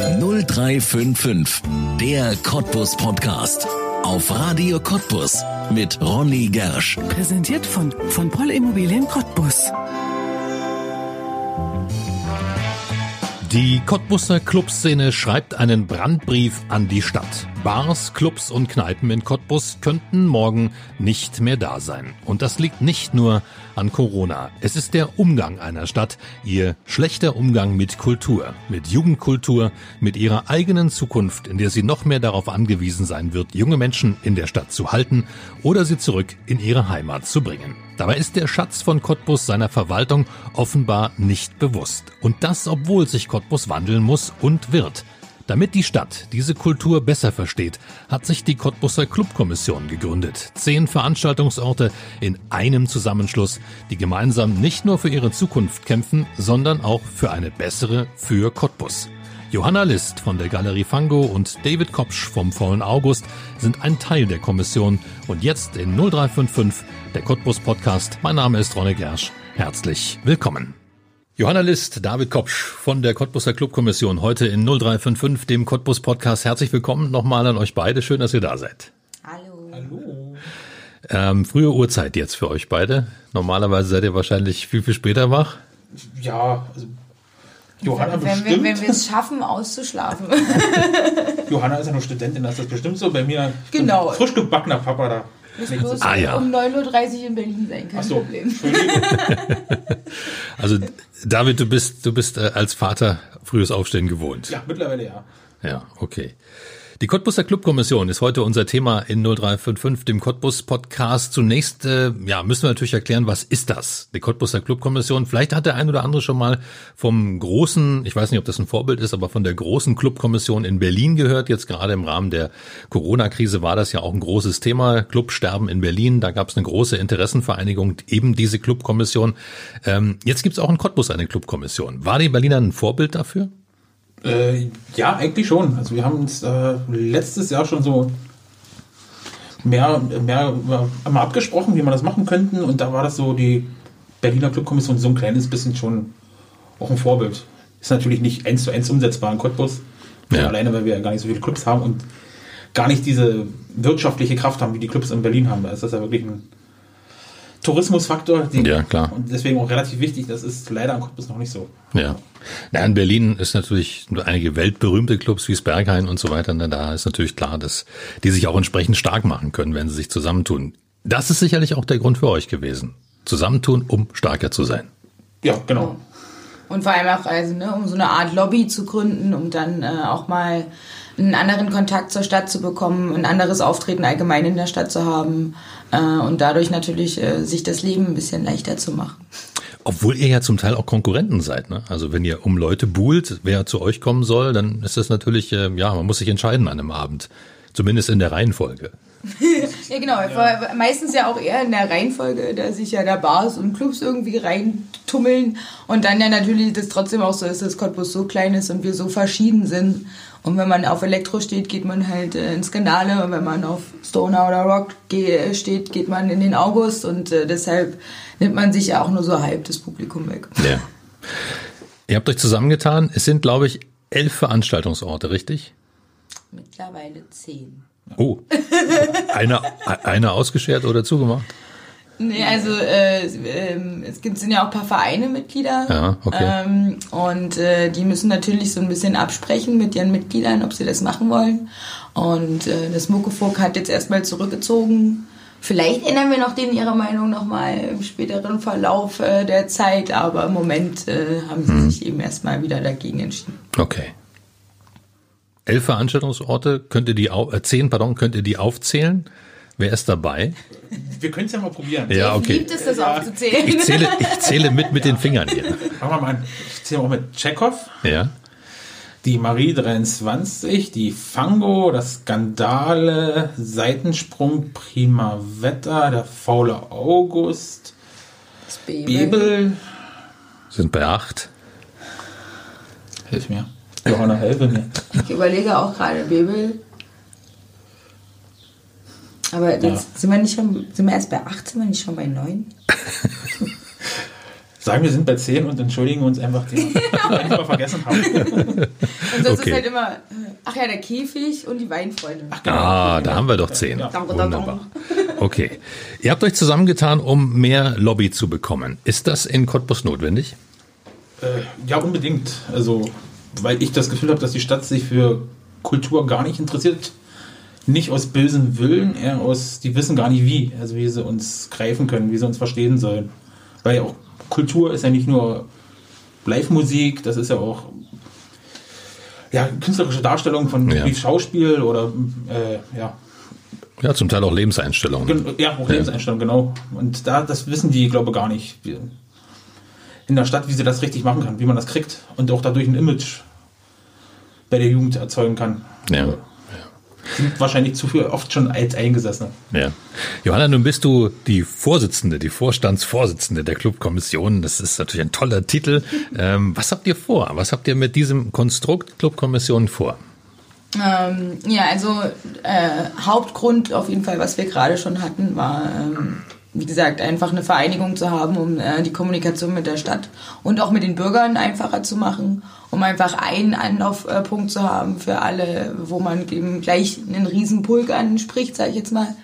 0355, der Cottbus Podcast. Auf Radio Cottbus mit Ronny Gersch. Präsentiert von, von Poll Immobilien Cottbus. Die Cottbusser Clubszene schreibt einen Brandbrief an die Stadt. Bars, Clubs und Kneipen in Cottbus könnten morgen nicht mehr da sein. Und das liegt nicht nur an Corona. Es ist der Umgang einer Stadt, ihr schlechter Umgang mit Kultur, mit Jugendkultur, mit ihrer eigenen Zukunft, in der sie noch mehr darauf angewiesen sein wird, junge Menschen in der Stadt zu halten oder sie zurück in ihre Heimat zu bringen. Dabei ist der Schatz von Cottbus seiner Verwaltung offenbar nicht bewusst. Und das, obwohl sich Cottbus wandeln muss und wird. Damit die Stadt diese Kultur besser versteht, hat sich die Cottbusser Clubkommission gegründet. Zehn Veranstaltungsorte in einem Zusammenschluss, die gemeinsam nicht nur für ihre Zukunft kämpfen, sondern auch für eine bessere für Cottbus. Johanna List von der Galerie Fango und David Kopsch vom Vollen August sind ein Teil der Kommission und jetzt in 0355 der Cottbus Podcast. Mein Name ist Ronne Gersch. Herzlich willkommen. Johanna List, David Kopsch von der Cottbuser Clubkommission heute in 0355, dem Cottbus Podcast. Herzlich willkommen nochmal an euch beide. Schön, dass ihr da seid. Hallo. Hallo. Ähm, frühe Uhrzeit jetzt für euch beide. Normalerweise seid ihr wahrscheinlich viel, viel später wach. Ja, also Johanna wenn, bestimmt. wenn, wenn wir es schaffen, auszuschlafen. Johanna ist ja nur Studentin, das ist bestimmt so. Bei mir Genau. frisch gebackener Papa da. Bis bloß Ah, ja. um 9.30 Uhr in Berlin sein, kein Ach so, Problem. Also David, du bist, du bist äh, als Vater frühes Aufstehen gewohnt. Ja, mittlerweile ja. Ja, okay. Die Cottbuser Clubkommission ist heute unser Thema in 0355, dem Cottbus Podcast. Zunächst, äh, ja, müssen wir natürlich erklären, was ist das? Die Cottbuser Clubkommission. Vielleicht hat der ein oder andere schon mal vom großen, ich weiß nicht, ob das ein Vorbild ist, aber von der großen Clubkommission in Berlin gehört. Jetzt gerade im Rahmen der Corona-Krise war das ja auch ein großes Thema. Clubsterben in Berlin. Da gab es eine große Interessenvereinigung, eben diese Clubkommission. Ähm, jetzt gibt es auch in Cottbus eine Clubkommission. War die Berliner ein Vorbild dafür? Äh, ja, eigentlich schon. Also wir haben uns äh, letztes Jahr schon so mehr, mehr äh, mal abgesprochen, wie man das machen könnten. Und da war das so, die Berliner Clubkommission so ein kleines bisschen schon auch ein Vorbild. Ist natürlich nicht eins zu eins umsetzbar in Cottbus. Ja. Alleine, weil wir ja gar nicht so viele Clubs haben und gar nicht diese wirtschaftliche Kraft haben, wie die Clubs in Berlin haben. Da ist das ja wirklich ein Tourismusfaktor. den- Ja, klar. Und deswegen auch relativ wichtig. Das ist leider an Cottbus noch nicht so. Ja. Na, in Berlin ist natürlich nur einige weltberühmte Clubs wie Sperghain und so weiter. Na, Da ist natürlich klar, dass die sich auch entsprechend stark machen können, wenn sie sich zusammentun. Das ist sicherlich auch der Grund für euch gewesen. Zusammentun, um stärker zu sein. Ja, genau. Und vor allem auch, also, ne, um so eine Art Lobby zu gründen, um dann äh, auch mal einen anderen Kontakt zur Stadt zu bekommen, ein anderes Auftreten allgemein in der Stadt zu haben äh, und dadurch natürlich äh, sich das Leben ein bisschen leichter zu machen. Obwohl ihr ja zum Teil auch Konkurrenten seid. Ne? Also wenn ihr um Leute buhlt, wer zu euch kommen soll, dann ist das natürlich, äh, ja, man muss sich entscheiden an einem Abend. Zumindest in der Reihenfolge. Ja, genau. vor- Meistens ja auch eher in der Reihenfolge, da sich ja da Bars und Clubs irgendwie reintummeln und dann ja natürlich das trotzdem auch so ist, dass Cottbus so klein ist und wir so verschieden sind. Und wenn man auf Elektro steht, geht man halt äh, in Skandale und wenn man auf Stoner oder Rock ge steht, geht man in den August und äh, deshalb nimmt man sich ja auch nur so halb das Publikum weg. Ja. ihr habt euch zusammengetan. Es sind, glaube ich, elf Veranstaltungsorte, richtig? Mittlerweile zehn. Oh, einer, einer ausgeschert oder zugemacht? Nee, also äh, ähm, es gibt sind ja auch ein paar Vereine Mitglieder. Ja, okay. Ähm, und äh, die müssen natürlich so ein bisschen absprechen mit ihren Mitgliedern, ob sie das machen wollen. Und äh, das Muckefuck hat jetzt erstmal zurückgezogen. Vielleicht ändern wir noch denen ihre Meinung nochmal im späteren Verlauf äh, der Zeit, aber im Moment äh, haben Hm. sie sich eben erstmal wieder dagegen entschieden. Okay. Elf Veranstaltungsorte, könnt ihr die, au- äh, zehn, pardon, könnt ihr die aufzählen? Wer ist dabei? Wir können es ja mal probieren. Ja, okay. Liebt es, das aufzuzählen. Ich zähle, ich zähle mit mit den Fingern hier. Fangen wir mal an. Ich zähle auch mit Chekhov, Ja. die Marie 23, die Fango, das Skandale, Seitensprung, Prima Wetter, der faule August, Das Baby. Bebel. Sind bei acht. Hilf mir. Johanna, helfe mir. Ich überlege auch gerade Bebel. Aber jetzt sind wir nicht schon, sind wir erst bei 8, sind wir nicht schon bei 9? sagen, wir sind bei 10 und entschuldigen uns einfach, die wir einfach vergessen haben. Und sonst Okay. ist halt immer, ach ja, der Käfig und die Weinfreunde. Ah, da haben wir doch zehn. Ja. Wunderbar. Okay. Ihr habt euch zusammengetan, um mehr Lobby zu bekommen. Ist das in Cottbus notwendig? Äh, ja, unbedingt. Also, weil ich das Gefühl habe, dass die Stadt sich für Kultur gar nicht interessiert. Nicht aus bösem Willen, eher aus, die wissen gar nicht wie, also wie sie uns greifen können, wie sie uns verstehen sollen. Weil auch Kultur ist ja nicht nur Live-Musik, das ist ja auch ja, künstlerische Darstellung von Ja. wie Schauspiel oder äh, ja, Ja, zum Teil auch Lebenseinstellungen. Gen- Ja, auch Lebenseinstellung, genau. Und da, das wissen die, glaube ich, gar nicht. In der Stadt, wie sie das richtig machen kann, wie man das kriegt und auch dadurch ein Image bei der Jugend erzeugen kann. Ja. Sind wahrscheinlich zu viel oft schon als Eingesessene. Ja. Johanna, nun bist du die Vorsitzende, die Vorstandsvorsitzende der Clubkommission. Das ist natürlich ein toller Titel. Ähm, was habt ihr vor? Was habt ihr mit diesem Konstrukt Clubkommission vor? Ähm, ja, also äh, Hauptgrund auf jeden Fall, was wir gerade schon hatten, war, ähm, wie gesagt, einfach eine Vereinigung zu haben, um äh, die Kommunikation mit der Stadt und auch mit den Bürgern einfacher zu machen, um einfach einen Anlaufpunkt zu haben für alle, wo man eben gleich einen riesen Pulk anspricht, sage ich jetzt mal.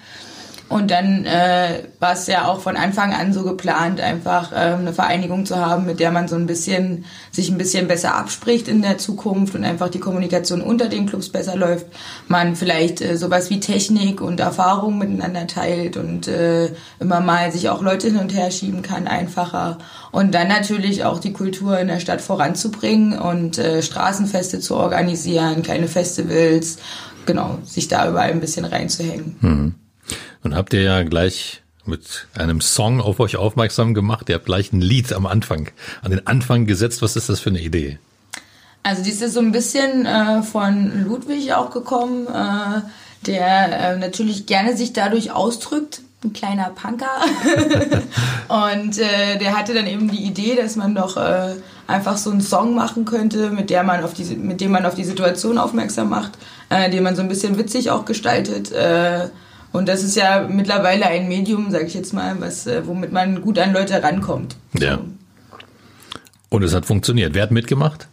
Und dann äh, war es ja auch von Anfang an so geplant, einfach ähm, eine Vereinigung zu haben, mit der man so ein bisschen sich ein bisschen besser abspricht in der Zukunft und einfach die Kommunikation unter den Clubs besser läuft. Man vielleicht äh, sowas wie Technik und Erfahrung miteinander teilt und äh, immer mal sich auch Leute hin und her schieben kann, einfacher. Und dann natürlich auch die Kultur in der Stadt voranzubringen und äh, Straßenfeste zu organisieren, kleine Festivals, genau, sich da überall ein bisschen reinzuhängen. Nun habt ihr ja gleich mit einem Song auf euch aufmerksam gemacht. Ihr habt gleich ein Lied am Anfang, an den Anfang gesetzt. Was ist das für eine Idee? Also dies ist so ein bisschen äh, von Ludwig auch gekommen, äh, der äh, natürlich gerne sich dadurch ausdrückt. Ein kleiner Punker. und äh, der hatte dann eben die Idee, dass man doch äh, einfach so einen Song machen könnte, mit, der man auf die, mit dem man auf die Situation aufmerksam macht, äh, den man so ein bisschen witzig auch gestaltet. Und das ist ja mittlerweile ein Medium, sage ich jetzt mal, was, äh, womit man gut an Leute rankommt. Ja. Und es hat funktioniert. Wer hat mitgemacht?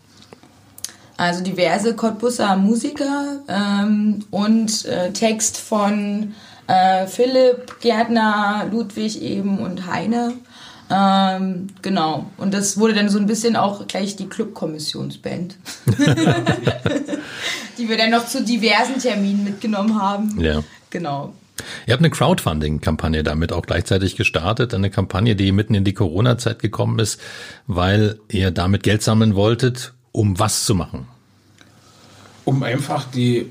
Also diverse Cottbusser Musiker ähm, und äh, Text von äh, Philipp, Gärtner, Ludwig eben und Heine. Ähm, genau. Und das wurde dann so ein bisschen auch gleich die Clubkommissionsband. die wir dann noch zu diversen Terminen mitgenommen haben. Ja. Genau. Ihr habt eine Crowdfunding-Kampagne damit auch gleichzeitig gestartet. Eine Kampagne, die mitten in die Corona-Zeit gekommen ist, weil ihr damit Geld sammeln wolltet, um was zu machen. Um einfach die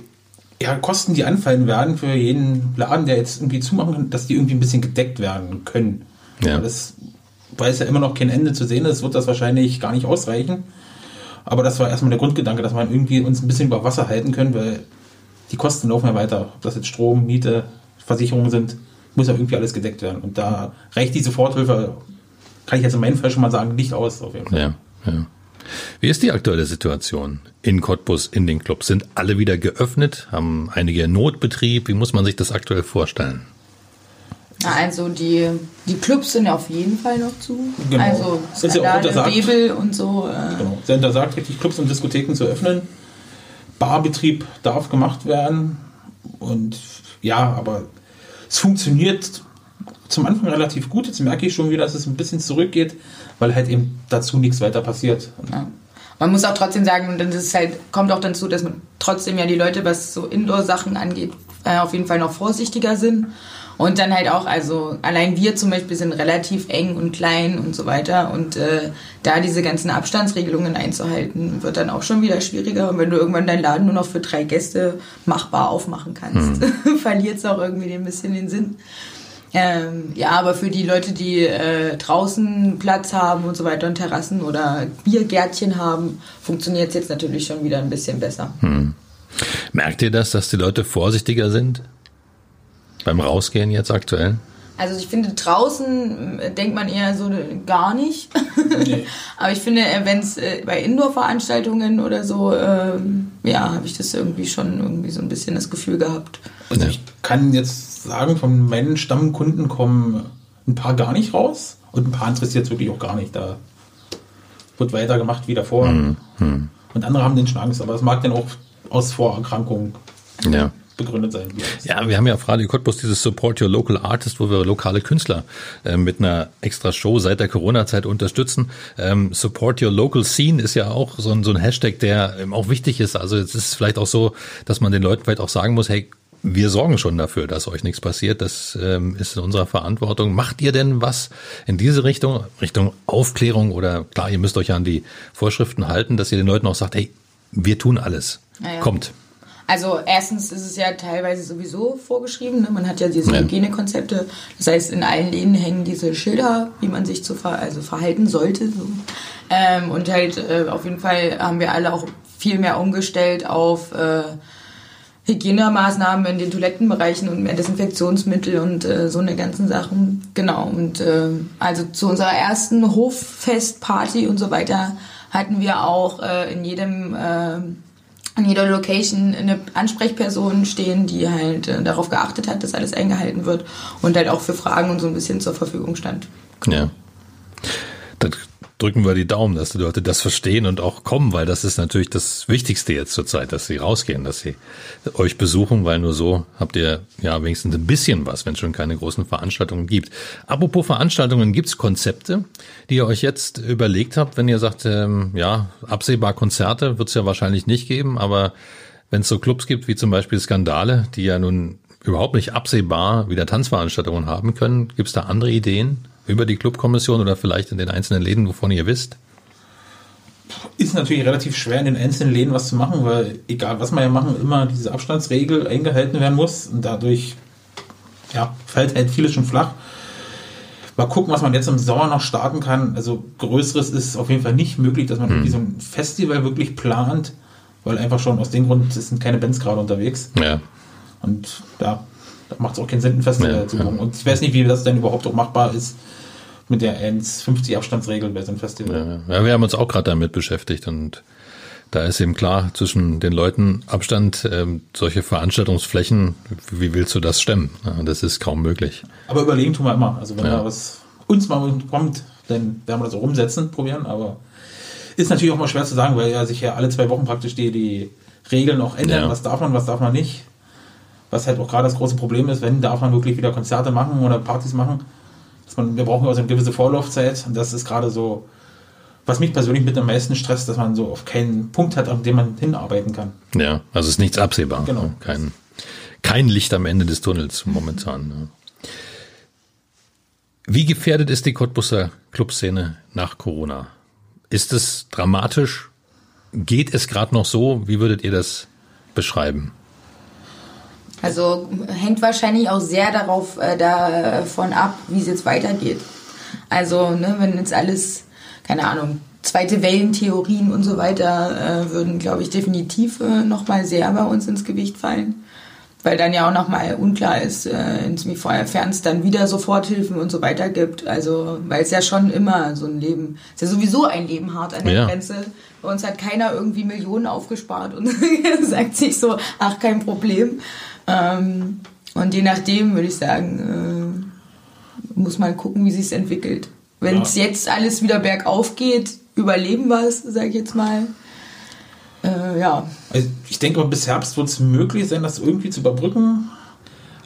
ja, Kosten, die anfallen werden für jeden Laden, der jetzt irgendwie zumachen kann, dass die irgendwie ein bisschen gedeckt werden können. Ja. Das, weil es ja immer noch kein Ende zu sehen ist, wird das wahrscheinlich gar nicht ausreichen. Aber das war erstmal der Grundgedanke, dass man irgendwie uns ein bisschen über Wasser halten können, weil die Kosten laufen ja weiter. Ob das jetzt Strom, Miete, Versicherungen sind, muss ja irgendwie alles gedeckt werden. Und da reicht diese Soforthilfe, kann ich jetzt in meinem Fall schon mal sagen, nicht aus. Auf jeden Fall. Ja, ja. Wie ist die aktuelle Situation in Cottbus, in den Clubs? Sind alle wieder geöffnet? Haben einige Notbetrieb? Wie muss man sich das aktuell vorstellen? Ja, Also die, die Clubs sind auf jeden Fall noch zu. Genau. Also Das ist ja auch Skandale, untersagt. Bebel und so. Äh, Genau. Sie haben da sagt, richtig Clubs und Diskotheken zu öffnen. Barbetrieb darf gemacht werden. Und ja, aber es funktioniert zum Anfang relativ gut. Jetzt merke ich schon wieder, dass es ein bisschen zurückgeht, weil halt eben dazu nichts weiter passiert. Ja. Man muss auch trotzdem sagen, und das ist halt, kommt auch dazu, dass man trotzdem ja die Leute, was so Indoor-Sachen angeht, äh, auf jeden Fall noch vorsichtiger sind. Und dann halt auch, also allein wir zum Beispiel sind relativ eng und klein und so weiter. Und äh, da diese ganzen Abstandsregelungen einzuhalten, wird dann auch schon wieder schwieriger. Und wenn du irgendwann deinen Laden nur noch für drei Gäste machbar aufmachen kannst, verliert es auch irgendwie ein bisschen den Sinn. Ähm, ja, aber für die Leute, die äh, draußen Platz haben und so weiter und Terrassen oder Biergärtchen haben, funktioniert es jetzt natürlich schon wieder ein bisschen besser. Merkt ihr das, dass die Leute vorsichtiger sind? Beim Rausgehen jetzt aktuell? Also ich finde, draußen äh, denkt man eher so äh, gar nicht. Nee. aber ich finde, wenn es äh, bei Indoor-Veranstaltungen oder so, ähm, ja, habe ich das irgendwie schon irgendwie so ein bisschen das Gefühl gehabt. Also ich kann jetzt sagen, von meinen Stammkunden kommen ein paar gar nicht raus und ein paar interessiert es wirklich auch gar nicht. Da wird weitergemacht wie davor. Mhm. Und andere haben den schon Angst, aber es mag dann auch aus Vorerkrankungen Ja. begründet sein. Ja, wir haben ja auf Radio Cottbus dieses Support Your Local Artist, wo wir lokale Künstler äh, mit einer extra Show seit der Corona-Zeit unterstützen. Ähm, Support Your Local Scene ist ja auch so ein, so ein Hashtag, der ähm, auch wichtig ist. Also es ist vielleicht auch so, dass man den Leuten vielleicht auch sagen muss, hey, wir sorgen schon dafür, dass euch nichts passiert. Das ähm, ist in unserer Verantwortung. Macht ihr denn was in diese Richtung, Richtung Aufklärung oder klar, ihr müsst euch ja an die Vorschriften halten, dass ihr den Leuten auch sagt, hey, wir tun alles. Ja, ja. Kommt. Also erstens ist es ja teilweise sowieso vorgeschrieben. Ne? Man hat ja diese Ja. Hygienekonzepte. Das heißt, in allen Läden hängen diese Schilder, wie man sich zu ver also verhalten sollte. So. Ähm, und halt äh, auf jeden Fall haben wir alle auch viel mehr umgestellt auf äh, Hygienemaßnahmen in den Toilettenbereichen und mehr Desinfektionsmittel und äh, so eine ganzen Sachen. Genau. Und äh, also zu unserer ersten Hoffestparty und so weiter hatten wir auch äh, in jedem äh, an jeder Location eine Ansprechperson stehen, die halt äh, darauf geachtet hat, dass alles eingehalten wird und halt auch für Fragen und so ein bisschen zur Verfügung stand. Ja. Drücken wir die Daumen, dass die Leute das verstehen und auch kommen, weil das ist natürlich das Wichtigste jetzt zur Zeit, dass sie rausgehen, dass sie euch besuchen, weil nur so habt ihr ja wenigstens ein bisschen was, wenn es schon keine großen Veranstaltungen gibt. Apropos Veranstaltungen, gibt's Konzepte, die ihr euch jetzt überlegt habt, wenn ihr sagt, ähm, ja, absehbar Konzerte wird's ja wahrscheinlich nicht geben, aber wenn es so Clubs gibt wie zum Beispiel Skandale, die ja nun überhaupt nicht absehbar wieder Tanzveranstaltungen haben können, gibt's da andere Ideen über die Clubkommission oder vielleicht in den einzelnen Läden, wovon ihr wisst? Ist natürlich relativ schwer in den einzelnen Läden was zu machen, weil egal was wir ja machen, immer diese Abstandsregel eingehalten werden muss und dadurch ja, fällt halt vieles schon flach. Mal gucken, was man jetzt im Sommer noch starten kann. Also Größeres ist auf jeden Fall nicht möglich, dass man irgendwie so ein Festival wirklich plant, weil einfach schon aus dem Grund es sind keine Bands gerade unterwegs. Ja. Und ja, da macht es auch keinen Sinn, ein Festival Ja, zu ja. machen. Und ich weiß nicht, wie das denn überhaupt auch machbar ist mit der 1,50 Abstandsregel bei so einem Festival. Ja, wir haben uns auch gerade damit beschäftigt und da ist eben klar, zwischen den Leuten Abstand, ähm, solche Veranstaltungsflächen, wie willst du das stemmen? Ja, das ist kaum möglich. Aber überlegen tun wir immer. Also wenn Ja. da was uns mal kommt, dann werden wir das auch umsetzen, probieren. Aber ist natürlich auch mal schwer zu sagen, weil ja sich ja alle zwei Wochen praktisch die, die Regeln auch ändern. Ja. Was darf man, was darf man nicht. Was halt auch gerade das große Problem ist, wenn darf man wirklich wieder Konzerte machen oder Partys machen. Dass man, wir brauchen also eine gewisse Vorlaufzeit und das ist gerade so, was mich persönlich mit am meisten stresst, dass man so auf keinen Punkt hat, an dem man hinarbeiten kann. Ja, also ist nichts absehbar. Genau. Kein, kein Licht am Ende des Tunnels momentan. Wie gefährdet ist die Cottbusser Clubszene nach Corona? Ist es dramatisch? Geht es gerade noch so? Wie würdet ihr das beschreiben? Also hängt wahrscheinlich auch sehr darauf äh, davon ab, wie es jetzt weitergeht. Also ne, wenn jetzt alles, keine Ahnung, zweite Wellentheorien und so weiter äh, würden, glaube ich, definitiv äh, nochmal sehr bei uns ins Gewicht fallen. Weil dann ja auch nochmal unklar ist, äh, inwiefern es dann wieder Soforthilfen und so weiter gibt. Also, weil es ja schon immer so ein Leben, ist ja sowieso ein Leben hart an der Ja. Grenze. Bei uns hat keiner irgendwie Millionen aufgespart und sagt sich so, ach, kein Problem. Ähm, und je nachdem würde ich sagen, äh, muss man gucken, wie sich es entwickelt. Wenn es Ja. jetzt alles wieder bergauf geht, überleben wir es, sage ich jetzt mal. Äh, ja, Also ich denke mal, bis Herbst wird es möglich sein, das irgendwie zu überbrücken.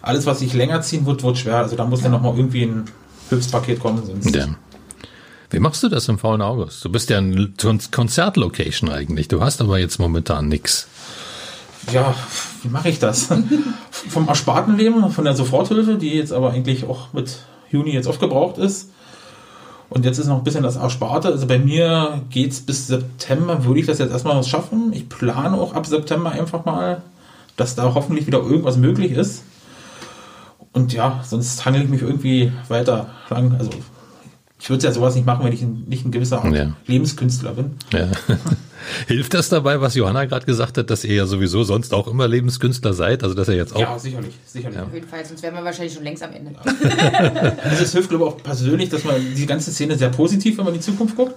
Alles, was sich länger ziehen wird, wird schwer. Also da muss dann nochmal irgendwie ein Hilfspaket kommen. Sonst Ja. Wie machst du das im faulen August? Du bist ja ein Kon- Konzertlocation eigentlich. Du hast aber jetzt momentan nix. Ja, wie mache ich das? Vom ersparten Leben, von der Soforthilfe, die jetzt aber eigentlich auch mit Juni jetzt aufgebraucht ist. Und jetzt ist noch ein bisschen das Ersparte. Also bei mir geht es bis September, würde ich das jetzt erstmal was schaffen. Ich plane auch ab September einfach mal, dass da hoffentlich wieder irgendwas möglich ist. Und ja, sonst hangel ich mich irgendwie weiter lang. Also ich würde ja sowas nicht machen, wenn ich ein, nicht ein gewisser Art Ja. Lebenskünstler bin. Ja. Hilft das dabei, was Johanna gerade gesagt hat, dass ihr ja sowieso sonst auch immer Lebenskünstler seid? Also dass ihr jetzt auch. Ja, sicherlich, sicherlich. auf jeden Fall, sonst wären wir wahrscheinlich schon längst am Ende. Also es hilft, glaube ich, auch persönlich, dass man die ganze Szene sehr positiv, wenn man in die Zukunft guckt.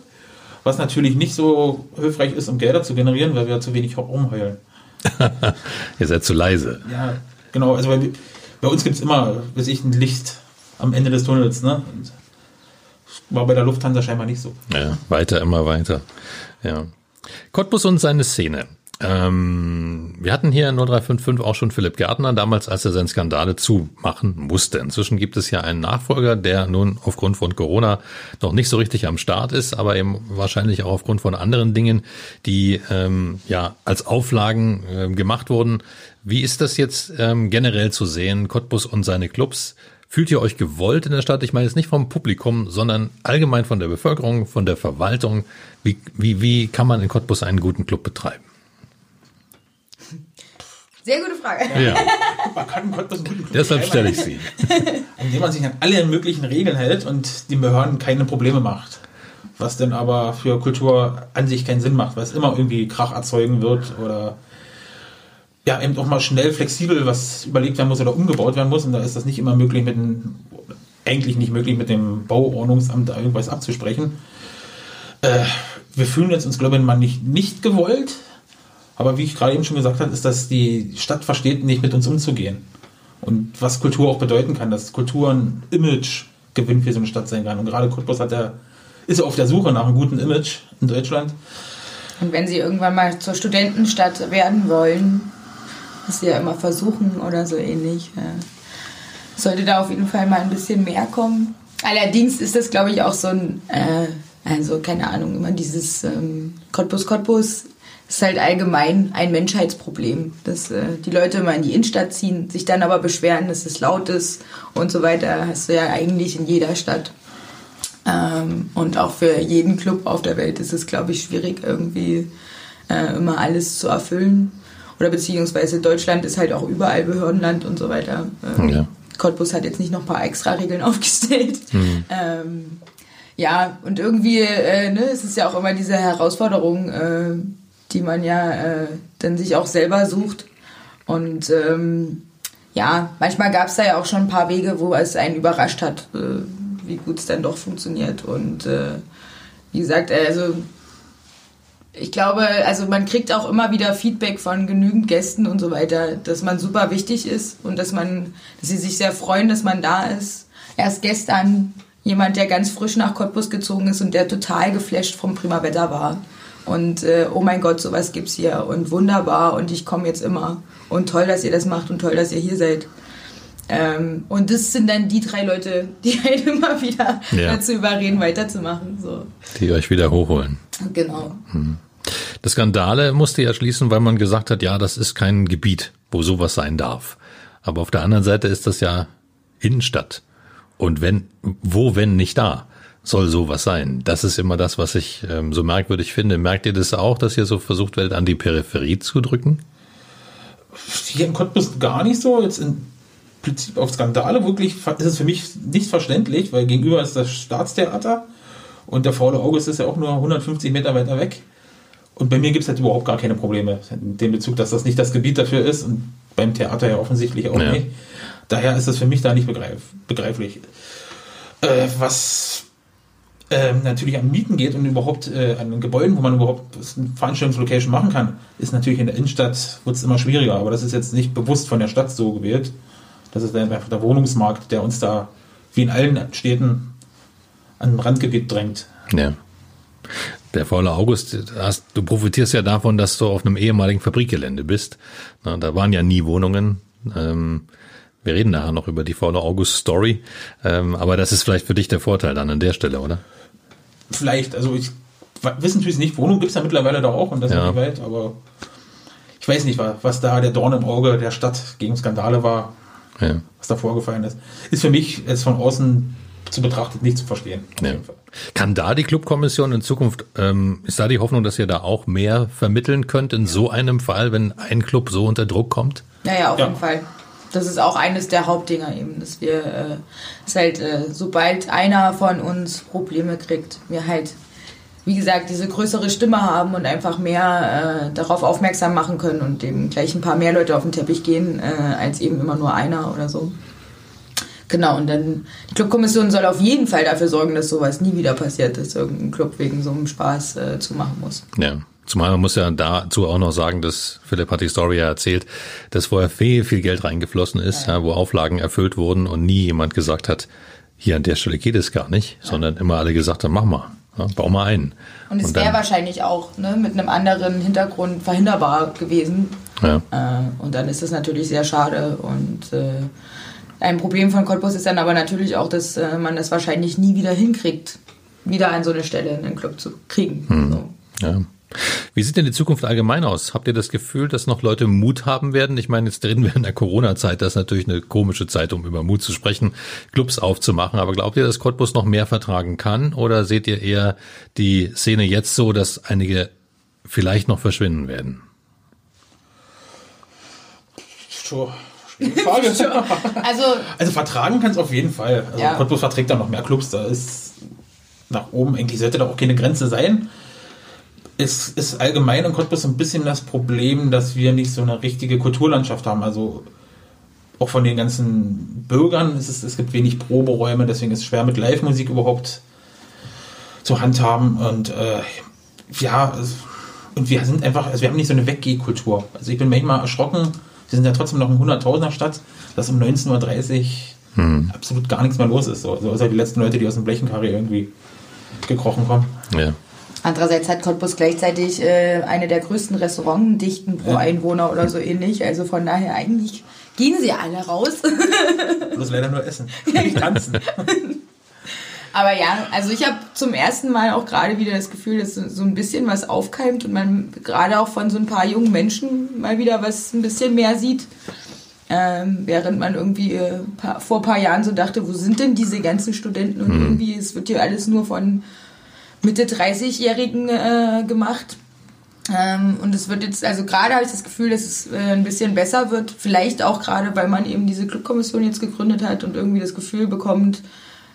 Was natürlich nicht so hilfreich ist, um Gelder zu generieren, weil wir zu wenig rumheulen. Ihr seid zu leise. Ja, genau. Also bei, bei uns gibt es immer, weiß ich, ein Licht am Ende des Tunnels. Ne? Und war bei der Lufthansa scheinbar nicht so. Ja, weiter, immer weiter. Ja. Cottbus und seine Szene. Ähm, wir hatten hier in 0355 auch schon Philipp Gärtner, damals als er seine Skandale zumachen musste. Inzwischen gibt es ja einen Nachfolger, der nun aufgrund von Corona noch nicht so richtig am Start ist, aber eben wahrscheinlich auch aufgrund von anderen Dingen, die ähm, ja als Auflagen äh, gemacht wurden. Wie ist das jetzt ähm, generell zu sehen, Cottbus und seine Clubs? Fühlt ihr euch gewollt in der Stadt? Ich meine jetzt nicht vom Publikum, sondern allgemein von der Bevölkerung, von der Verwaltung. Wie, wie, wie kann man in Cottbus einen guten Club betreiben? Sehr gute Frage. Ja, Man kann in Cottbus einen guten Club deshalb stelle ich sie. Indem man sich an alle möglichen Regeln hält und den Behörden keine Probleme macht. Was denn aber für Kultur an sich keinen Sinn macht, weil es immer irgendwie Krach erzeugen wird oder ja, eben auch mal schnell flexibel was überlegt werden muss oder umgebaut werden muss. Und da ist das nicht immer möglich mit dem, eigentlich nicht möglich mit dem Bauordnungsamt da irgendwas abzusprechen. Äh, wir fühlen jetzt uns, glaube ich, mal nicht, nicht gewollt. Aber wie ich gerade eben schon gesagt habe, ist, dass die Stadt versteht, nicht mit uns umzugehen. Und was Kultur auch bedeuten kann, dass Kultur ein Image-Gewinn für so eine Stadt sein kann. Und gerade Cottbus hat ja, ist ja auf der Suche nach einem guten Image in Deutschland. Und wenn sie irgendwann mal zur Studentenstadt werden wollen, was sie ja immer versuchen oder so ähnlich, äh, sollte da auf jeden Fall mal ein bisschen mehr kommen. Allerdings ist das, glaube ich, auch so ein, äh, also keine Ahnung, immer dieses ähm, Cottbus, Cottbus ist halt allgemein ein Menschheitsproblem, dass äh, die Leute immer in die Innenstadt ziehen, sich dann aber beschweren, dass es laut ist und so weiter. Hast du ja eigentlich in jeder Stadt. Ähm, und auch für jeden Club auf der Welt ist es, glaube ich, schwierig, irgendwie äh, immer alles zu erfüllen. Oder beziehungsweise Deutschland ist halt auch überall Behördenland und so weiter. Ähm, Ja. Cottbus hat jetzt nicht noch ein paar extra Regeln aufgestellt. Ähm, ja, und irgendwie äh, ne, es ist ja auch immer diese Herausforderung, äh, die man ja äh, dann sich auch selber sucht. Und ähm, ja, manchmal gab es da ja auch schon ein paar Wege, wo es einen überrascht hat, äh, wie gut es dann doch funktioniert. Und äh, wie gesagt, also ich glaube, also man kriegt auch immer wieder Feedback von genügend Gästen und so weiter, dass man super wichtig ist und dass man, dass sie sich sehr freuen, dass man da ist. Erst gestern jemand, der ganz frisch nach Cottbus gezogen ist und der total geflasht vom Prima Wetter war. Und äh, oh mein Gott, sowas gibt's hier und wunderbar und ich komme jetzt immer. Und toll, dass ihr das macht und toll, dass ihr hier seid. Ähm, und das sind dann die drei Leute, die halt immer wieder Ja. dazu überreden, weiterzumachen. So, Die euch wieder hochholen. genau. Das Skandale musste ja schließen, weil man gesagt hat, ja, das ist kein Gebiet, wo sowas sein darf. Aber auf der anderen Seite ist das ja Innenstadt. Und wenn, wo, wenn nicht da, soll sowas sein? Das ist immer das, was ich ähm, so merkwürdig finde. Merkt ihr das auch, dass ihr so versucht werdet, an die Peripherie zu drücken? Hier in Cottbus gar nicht so. Jetzt im Prinzip auf Skandale wirklich ist es für mich nicht verständlich, weil gegenüber ist das Staatstheater und der faule August ist ja auch nur 150 Meter weiter weg. Und bei mir gibt es halt überhaupt gar keine Probleme in dem Bezug, dass das nicht das Gebiet dafür ist und beim Theater ja offensichtlich auch Ja. nicht. Daher ist das für mich da nicht begreif, begreiflich. Äh, was ähm, natürlich an Mieten geht und überhaupt äh, an den Gebäuden, wo man überhaupt eine Veranstaltungslocation machen kann, ist natürlich in der Innenstadt wird es immer schwieriger. Aber das ist jetzt nicht bewusst von der Stadt so gewählt. Das ist einfach der Wohnungsmarkt, der uns da wie in allen Städten an ein Randgebiet drängt. Ja. Der faule August, hast, du profitierst ja davon, dass du auf einem ehemaligen Fabrikgelände bist. Na, da waren ja nie Wohnungen. Ähm, wir reden nachher noch über die faule August-Story. Ähm, aber das ist vielleicht für dich der Vorteil dann an der Stelle, oder? Vielleicht, also ich weiß natürlich nicht, Wohnung gibt es ja mittlerweile da auch und das Ja. in der Welt, aber ich weiß nicht, was da der Dorn im Auge der Stadt gegen Skandale war, Ja. was da vorgefallen ist. Ist für mich jetzt von außen zu betrachtet nicht zu verstehen. Ja. Kann da die Clubkommission in Zukunft, ähm, ist da die Hoffnung, dass ihr da auch mehr vermitteln könnt in so einem Fall, wenn ein Club so unter Druck kommt? Ja, ja, auf Ja. jeden Fall. Das ist auch eines der Hauptdinger eben, dass wir, äh, dass halt, äh, sobald einer von uns Probleme kriegt, wir halt, wie gesagt, diese größere Stimme haben und einfach mehr äh, darauf aufmerksam machen können und eben gleich ein paar mehr Leute auf den Teppich gehen, äh, als eben immer nur einer oder so. Genau, und dann, die Clubkommission soll auf jeden Fall dafür sorgen, dass sowas nie wieder passiert, dass irgendein Club wegen so einem Spaß äh, zumachen muss. Ja. Zumal man muss ja dazu auch noch sagen, dass Philipp hat die Story ja erzählt, dass vorher viel, viel Geld reingeflossen ist, ja. wo Auflagen erfüllt wurden und nie jemand gesagt hat, hier an der Stelle geht es gar nicht, sondern immer alle gesagt haben, mach mal, ja, bau mal ein. Und es wäre wahrscheinlich auch ne, mit einem anderen Hintergrund verhinderbar gewesen. Ja. Äh, und dann ist das natürlich sehr schade. Und äh, ein Problem von Cottbus ist dann aber natürlich auch, dass äh, man das wahrscheinlich nie wieder hinkriegt, wieder an so eine Stelle in den Club zu kriegen. Hm. So. Ja. Wie sieht denn die Zukunft allgemein aus? Habt ihr das Gefühl, dass noch Leute Mut haben werden? Ich meine, jetzt reden wir in der Corona-Zeit, das ist natürlich eine komische Zeit, um über Mut zu sprechen, Clubs aufzumachen. Aber glaubt ihr, dass Cottbus noch mehr vertragen kann? Oder seht ihr eher die Szene jetzt so, dass einige vielleicht noch verschwinden werden? Sure. Also Also vertragen kann es auf jeden Fall. Also Ja. Cottbus verträgt da noch mehr Clubs. Da ist nach oben eigentlich sollte da auch keine Grenze sein. Es ist allgemein in Cottbus ein bisschen das Problem, dass wir nicht so eine richtige Kulturlandschaft haben. Also auch von den ganzen Bürgern ist es, es gibt wenig Proberäume, deswegen ist es schwer mit Live-Musik überhaupt zu handhaben. Und äh, ja, es- und wir sind einfach, also wir haben nicht so eine Weggehkultur. Also ich bin manchmal erschrocken, wir sind ja trotzdem noch in 100.000er Stadt, dass um 19.30 Uhr absolut gar nichts mehr los ist. So, so außer die letzten Leute, die aus dem Blechenkarre irgendwie gekrochen kommen. Ja. Andererseits hat Cottbus gleichzeitig äh, eine der größten Restaurantdichten pro Ja. Einwohner oder so ähnlich. Also von daher eigentlich gehen sie alle raus. Bloß leider nur essen. Nicht tanzen. Aber ja, also ich habe zum ersten Mal auch gerade wieder das Gefühl, dass so ein bisschen was aufkeimt und man gerade auch von so ein paar jungen Menschen mal wieder was ein bisschen mehr sieht. Ähm, während man irgendwie äh, paar, vor ein paar Jahren so dachte, wo sind denn diese ganzen Studenten? Und irgendwie, es wird hier alles nur von Mitte 30-Jährigen äh, gemacht. Ähm, und es wird jetzt, also gerade habe ich das Gefühl, dass es äh, ein bisschen besser wird. Vielleicht auch gerade, weil man eben diese Clubkommission jetzt gegründet hat und irgendwie das Gefühl bekommt,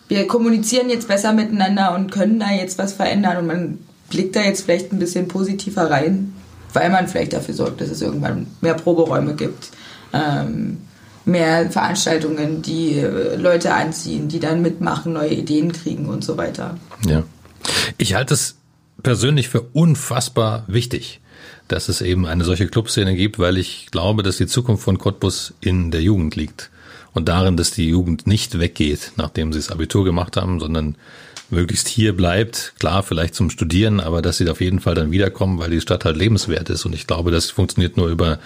wir kommunizieren jetzt besser miteinander und können da jetzt was verändern und man blickt da jetzt vielleicht ein bisschen positiver rein, weil man vielleicht dafür sorgt, dass es irgendwann mehr Proberäume gibt, ähm, mehr Veranstaltungen, die äh, Leute anziehen, die dann mitmachen, neue Ideen kriegen und so weiter. Ja. Ich halte es persönlich für unfassbar wichtig, dass es eben eine solche Clubszene gibt, weil ich glaube, dass die Zukunft von Cottbus in der Jugend liegt. Und darin, dass die Jugend nicht weggeht, nachdem sie das Abitur gemacht haben, sondern möglichst hier bleibt. Klar, vielleicht zum Studieren, aber dass sie auf jeden Fall dann wiederkommen, weil die Stadt halt lebenswert ist. Und ich glaube, das funktioniert nur über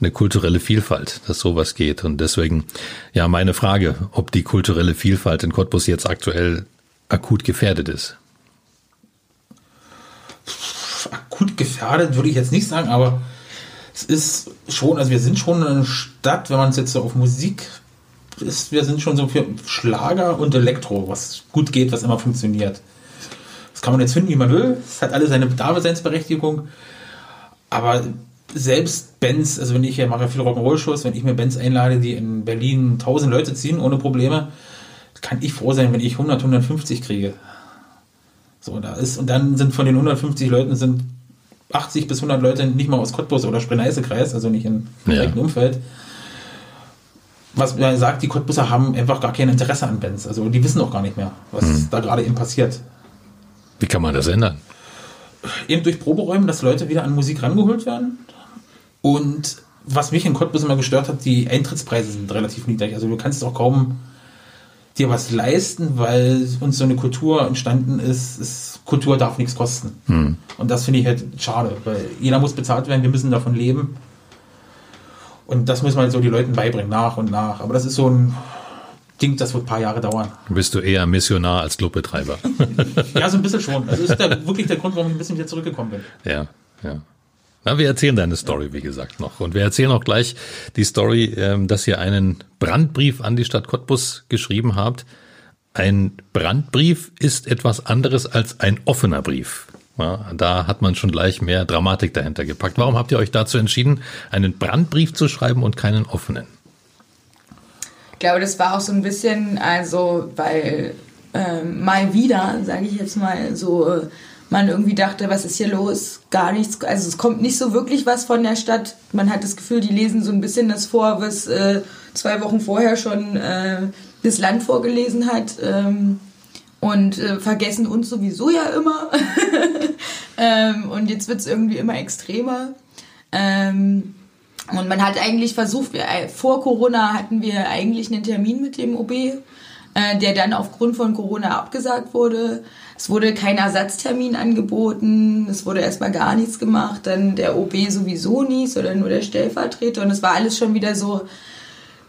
eine kulturelle Vielfalt, dass sowas geht. Und deswegen, ja, meine Frage, ob die kulturelle Vielfalt in Cottbus jetzt aktuell akut gefährdet ist. Akut gefährdet, würde ich jetzt nicht sagen, aber es ist schon, also wir sind schon eine Stadt, wenn man es jetzt so auf Musik ist, wir sind schon so für Schlager und Elektro, was gut geht, was immer funktioniert. Das kann man jetzt finden, wie man will. Es hat alle seine Daseinsberechtigung. Aber selbst Bands, also wenn ich hier mache viel Rock'n'Roll-Shows, wenn ich mir Bands einlade, die in Berlin 1000 Leute ziehen, ohne Probleme, kann ich froh sein, wenn ich 100, 150 kriege. So, da ist, und dann sind von den 150 Leuten sind 80 bis 100 Leute nicht mal aus Cottbus oder Spree-Neiße-Kreis, also nicht im Ja. direkten Umfeld. Was mir sagt, die Cottbusser haben einfach gar kein Interesse an Bands. Also die wissen auch gar nicht mehr, was da gerade eben passiert. Wie kann man das ändern? Eben durch Proberäume, dass Leute wieder an Musik rangeholt werden. Und was mich in Cottbus immer gestört hat, die Eintrittspreise sind relativ niedrig. Also du kannst auch kaum dir was leisten, weil uns so eine Kultur entstanden ist, ist Kultur darf nichts kosten. Und das finde ich halt schade, weil jeder muss bezahlt werden, wir müssen davon leben. Und das muss man halt so die Leuten beibringen, nach und nach. Aber das ist so ein Ding, das wird ein paar Jahre dauern. Bist du eher Missionar als Clubbetreiber? Ja, so ein bisschen schon. Also das ist der, wirklich der Grund, warum ich ein bisschen wieder zurückgekommen bin. ja, ja. Na, wir erzählen deine Story, wie gesagt, noch. Und wir erzählen auch gleich die Story, ähm, dass ihr einen Brandbrief an die Stadt Cottbus geschrieben habt. Ein Brandbrief ist etwas anderes als ein offener Brief. Ja, da hat man schon gleich mehr Dramatik dahinter gepackt. Warum habt ihr euch dazu entschieden, einen Brandbrief zu schreiben und keinen offenen? Ich glaube, das war auch so ein bisschen, also, weil ähm, mal wieder, sage ich jetzt mal, so äh, man irgendwie dachte, was ist hier los? Gar nichts. Also es kommt nicht so wirklich was von der Stadt. Man hat das Gefühl, die lesen so ein bisschen das vor, was äh, zwei Wochen vorher schon äh, das Land vorgelesen hat. Ähm, und äh, vergessen uns sowieso ja immer. ähm, und jetzt wird es irgendwie immer extremer. Ähm, und man hat eigentlich versucht, wir, äh, vor Corona hatten wir eigentlich einen Termin mit dem OB, äh, der dann aufgrund von Corona abgesagt wurde. Es wurde kein Ersatztermin angeboten, es wurde erstmal gar nichts gemacht, dann der OB sowieso nie, sondern nur der Stellvertreter und es war alles schon wieder so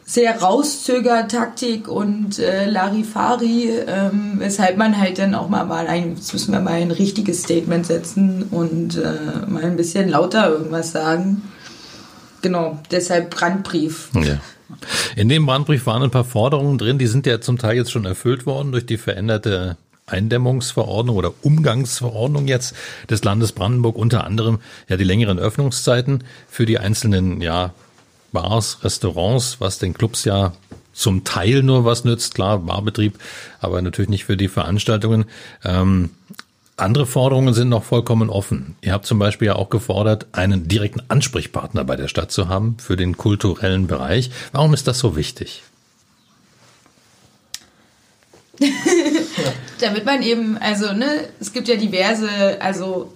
sehr Rauszöger-Taktik und äh, Larifari, ähm, weshalb man halt dann auch mal, mal ein, jetzt müssen wir mal ein richtiges Statement setzen und äh, mal ein bisschen lauter irgendwas sagen. Genau, deshalb Brandbrief. Ja. In dem Brandbrief waren ein paar Forderungen drin, die sind ja zum Teil jetzt schon erfüllt worden durch die veränderte Eindämmungsverordnung oder Umgangsverordnung jetzt des Landes Brandenburg, unter anderem ja die längeren Öffnungszeiten für die einzelnen ja, Bars, Restaurants, was den Clubs ja zum Teil nur was nützt, klar, Barbetrieb, aber natürlich nicht für die Veranstaltungen. Ähm, andere Forderungen sind noch vollkommen offen. Ihr habt zum Beispiel ja auch gefordert, einen direkten Ansprechpartner bei der Stadt zu haben für den kulturellen Bereich. Warum ist das so wichtig? Damit man eben, also, ne, es gibt ja diverse, also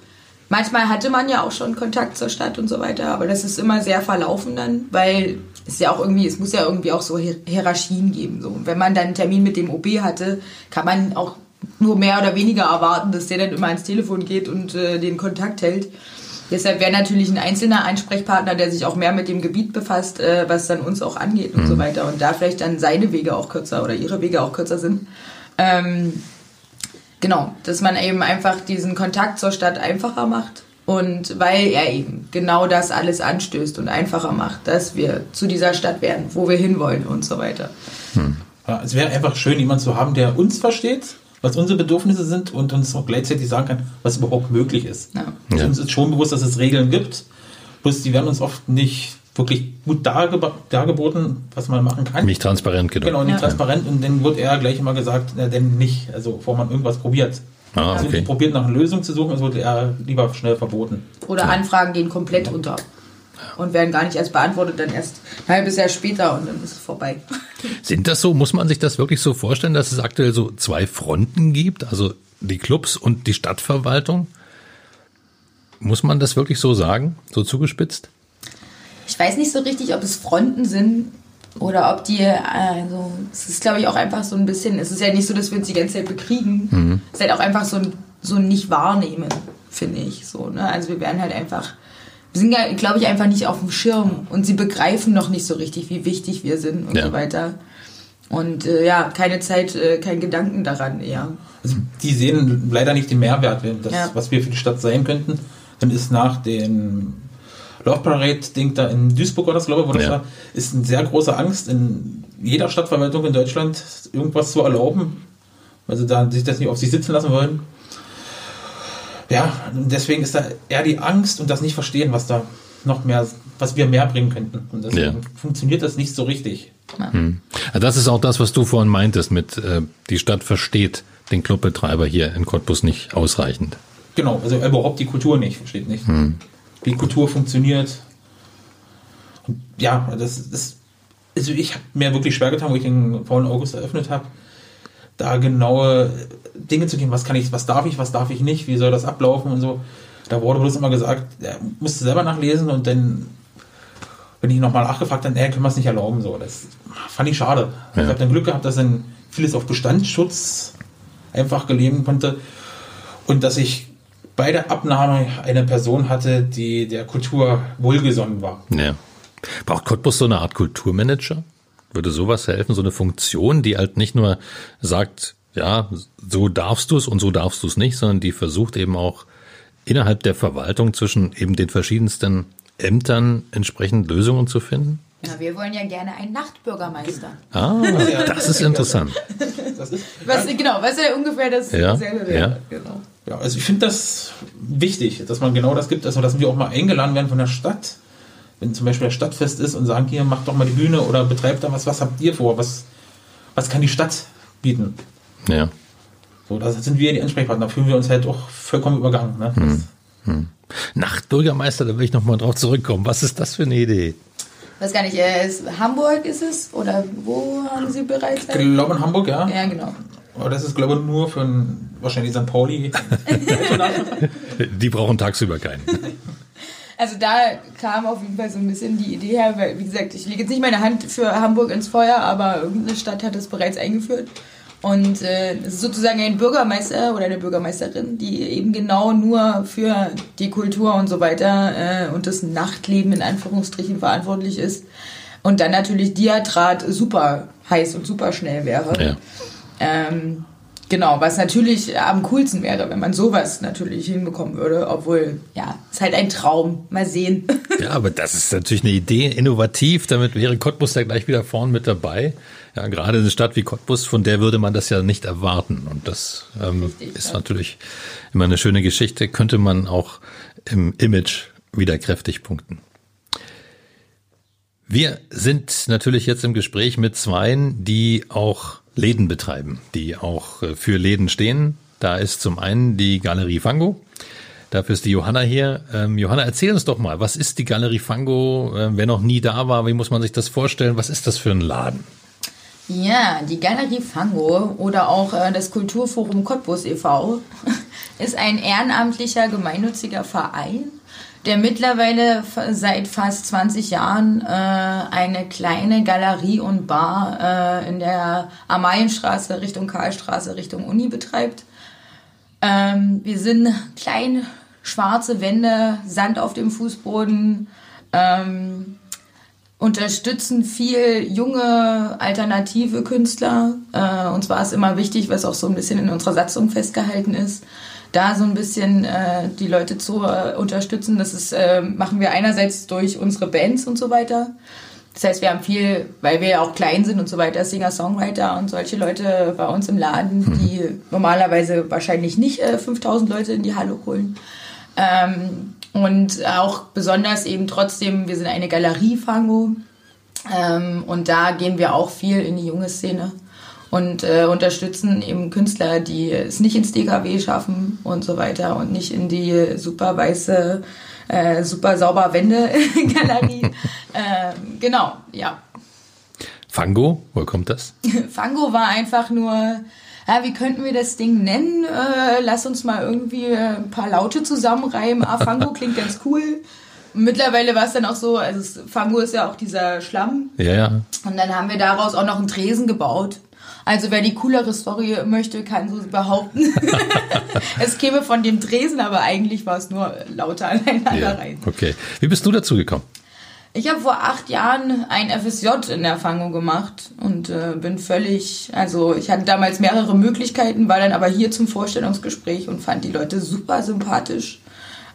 manchmal hatte man ja auch schon Kontakt zur Stadt und so weiter, aber das ist immer sehr verlaufen dann, weil es ja auch irgendwie, es muss ja irgendwie auch so Hierarchien geben. So. Wenn man dann einen Termin mit dem OB hatte, kann man auch nur mehr oder weniger erwarten, dass der dann immer ans Telefon geht und äh, den Kontakt hält. Deshalb wäre natürlich ein einzelner Ansprechpartner, der sich auch mehr mit dem Gebiet befasst, äh, was dann uns auch angeht und mhm. so weiter. Und da vielleicht dann seine Wege auch kürzer oder ihre Wege auch kürzer sind. Ähm, genau, dass man eben einfach diesen Kontakt zur Stadt einfacher macht. Und weil er eben genau das alles anstößt und einfacher macht, dass wir zu dieser Stadt werden, wo wir hinwollen und so weiter. Hm. Es wäre einfach schön, jemanden zu haben, der uns versteht was unsere Bedürfnisse sind und uns auch gleichzeitig sagen kann, was überhaupt möglich ist. Ja. Also uns ist schon bewusst, dass es Regeln gibt, bloß die werden uns oft nicht wirklich gut dargeb dargeboten, was man machen kann. Nicht transparent, genau. Genau, nicht ja. transparent und dann wird eher gleich immer gesagt, na, denn nicht, also bevor man irgendwas probiert. Ah, also okay. probiert nach einer Lösung zu suchen, es wird eher lieber schnell verboten. Oder ja. Anfragen gehen komplett unter und werden gar nicht erst beantwortet, dann erst ein halbes Jahr später und dann ist es vorbei. Sind das so, muss man sich das wirklich so vorstellen, dass es aktuell so zwei Fronten gibt, also die Clubs und die Stadtverwaltung? Muss man das wirklich so sagen, so zugespitzt? Ich weiß nicht so richtig, ob es Fronten sind oder ob die, also es ist glaube ich auch einfach so ein bisschen, es ist ja nicht so, dass wir uns die ganze Zeit bekriegen, mhm. es ist halt auch einfach so ein, so ein Nicht-Wahrnehmen, finde ich. So, ne? Also wir werden halt einfach sind ja, glaube ich, einfach nicht auf dem Schirm und sie begreifen noch nicht so richtig, wie wichtig wir sind und ja. so weiter. Und äh, ja, keine Zeit, äh, kein Gedanken daran eher. Also die sehen leider nicht den Mehrwert, das, ja. was wir für die Stadt sein könnten. Dann ist nach dem Love Parade-Ding da in Duisburg oder das, glaube ich, wo das ja. war, ist eine sehr große Angst in jeder Stadtverwaltung in Deutschland irgendwas zu erlauben, weil sie da sich das nicht auf sich sitzen lassen wollen ja, deswegen ist da eher die Angst und das nicht verstehen, was da noch mehr, was wir mehr bringen könnten. Und deswegen ja. funktioniert das nicht so richtig. Hm. Das ist auch das, was du vorhin meintest, mit äh, die Stadt versteht den Clubbetreiber hier in Cottbus nicht ausreichend. Genau, also überhaupt die Kultur nicht, versteht nicht. Hm. Wie Kultur funktioniert. Und ja, das, das also ich habe mir wirklich schwer getan, wo ich den faulen August eröffnet habe da genaue Dinge zu geben, was kann ich, was darf ich, was darf ich nicht, wie soll das ablaufen und so. Da wurde bloß immer gesagt, er musste selber nachlesen und dann, wenn ich nochmal nachgefragt habe, nee, können wir es nicht erlauben. So. Das fand ich schade. Ja. Ich habe dann Glück gehabt, dass dann vieles auf Bestandsschutz einfach gelegen konnte und dass ich bei der Abnahme eine Person hatte, die der Kultur wohlgesonnen war. Ja. Braucht Cottbus so eine Art Kulturmanager? Würde sowas helfen, so eine Funktion, die halt nicht nur sagt, ja, so darfst du es und so darfst du es nicht, sondern die versucht eben auch innerhalb der Verwaltung zwischen eben den verschiedensten Ämtern entsprechend Lösungen zu finden? Ja, wir wollen ja gerne einen Nachtbürgermeister. Ah, das ist interessant. Das ist, was, genau, was ja ungefähr das ja, wäre. Ja. Genau. ja, also ich finde das wichtig, dass man genau das gibt, also dass wir auch mal eingeladen werden von der Stadt wenn zum Beispiel das Stadtfest ist und sagen, hier, macht doch mal die Bühne oder betreibt da was, was habt ihr vor? Was, was kann die Stadt bieten? Ja. So, da sind wir die Ansprechpartner, da fühlen wir uns halt auch vollkommen übergangen. Ne? Hm. Hm. Nachtbürgermeister, da will ich nochmal drauf zurückkommen. Was ist das für eine Idee? Ich weiß gar nicht, äh, ist, Hamburg ist es? Oder wo haben Sie bereits? Ich glaube in Hamburg, ja. Ja, genau. Aber das ist, glaube ich, nur für ein, wahrscheinlich St. Pauli. die brauchen tagsüber keinen. Also da kam auf jeden Fall so ein bisschen die Idee her, weil, wie gesagt, ich lege jetzt nicht meine Hand für Hamburg ins Feuer, aber irgendeine Stadt hat das bereits eingeführt. Und äh, es ist sozusagen ein Bürgermeister oder eine Bürgermeisterin, die eben genau nur für die Kultur und so weiter äh, und das Nachtleben in Anführungsstrichen verantwortlich ist. Und dann natürlich Diatrat super heiß und super schnell wäre. Ja. Ähm, genau, was natürlich am coolsten wäre, wenn man sowas natürlich hinbekommen würde, obwohl, ja, ist halt ein Traum. Mal sehen. Ja, aber das ist natürlich eine Idee, innovativ. Damit wäre Cottbus ja gleich wieder vorn mit dabei. Ja, gerade eine Stadt wie Cottbus, von der würde man das ja nicht erwarten. Und das ähm, Richtig, ist ja. natürlich immer eine schöne Geschichte. Könnte man auch im Image wieder kräftig punkten. Wir sind natürlich jetzt im Gespräch mit Zweien, die auch Läden betreiben, die auch äh, für Läden stehen. Da ist zum einen die Galerie Fango. Dafür ist die Johanna hier. Ähm, Johanna, erzähl uns doch mal, was ist die Galerie Fango? Ähm, wer noch nie da war, wie muss man sich das vorstellen? Was ist das für ein Laden? Ja, die Galerie Fango oder auch äh, das Kulturforum Cottbus e.V. ist ein ehrenamtlicher gemeinnütziger Verein, der mittlerweile seit fast 20 Jahren äh, eine kleine Galerie und Bar äh, in der Amalienstraße Richtung Karlstraße Richtung Uni betreibt. Ähm, wir sind klein, schwarze Wände, Sand auf dem Fußboden, ähm, unterstützen viel junge, alternative Künstler. Äh, uns war es immer wichtig, was auch so ein bisschen in unserer Satzung festgehalten ist, da so ein bisschen äh, die Leute zu äh, unterstützen. Das ist, äh, machen wir einerseits durch unsere Bands und so weiter. Das heißt, wir haben viel, weil wir ja auch klein sind und so weiter, Singer-Songwriter und solche Leute bei uns im Laden, die normalerweise wahrscheinlich nicht äh, 5000 Leute in die Halle holen. Ähm, und auch besonders eben trotzdem, wir sind eine Galerie Fango ähm, und da gehen wir auch viel in die junge Szene und äh, unterstützen eben Künstler, die es nicht ins DKW schaffen und so weiter und nicht in die super weiße, äh, super sauber Wände Galerie. ähm, genau, ja. Fango, woher kommt das? Fango war einfach nur, ja, wie könnten wir das Ding nennen? Äh, lass uns mal irgendwie ein paar Laute zusammenreimen. Ah, Fango klingt ganz cool. Mittlerweile war es dann auch so, also Fango ist ja auch dieser Schlamm. Ja, ja. Und dann haben wir daraus auch noch einen Tresen gebaut. Also wer die coolere Story möchte, kann so behaupten. es käme von dem Tresen, aber eigentlich war es nur lauter aneinander ja. rein. Okay. Wie bist du dazu gekommen? Ich habe vor acht Jahren ein FSJ in der Fango gemacht und äh, bin völlig, also ich hatte damals mehrere Möglichkeiten, war dann aber hier zum Vorstellungsgespräch und fand die Leute super sympathisch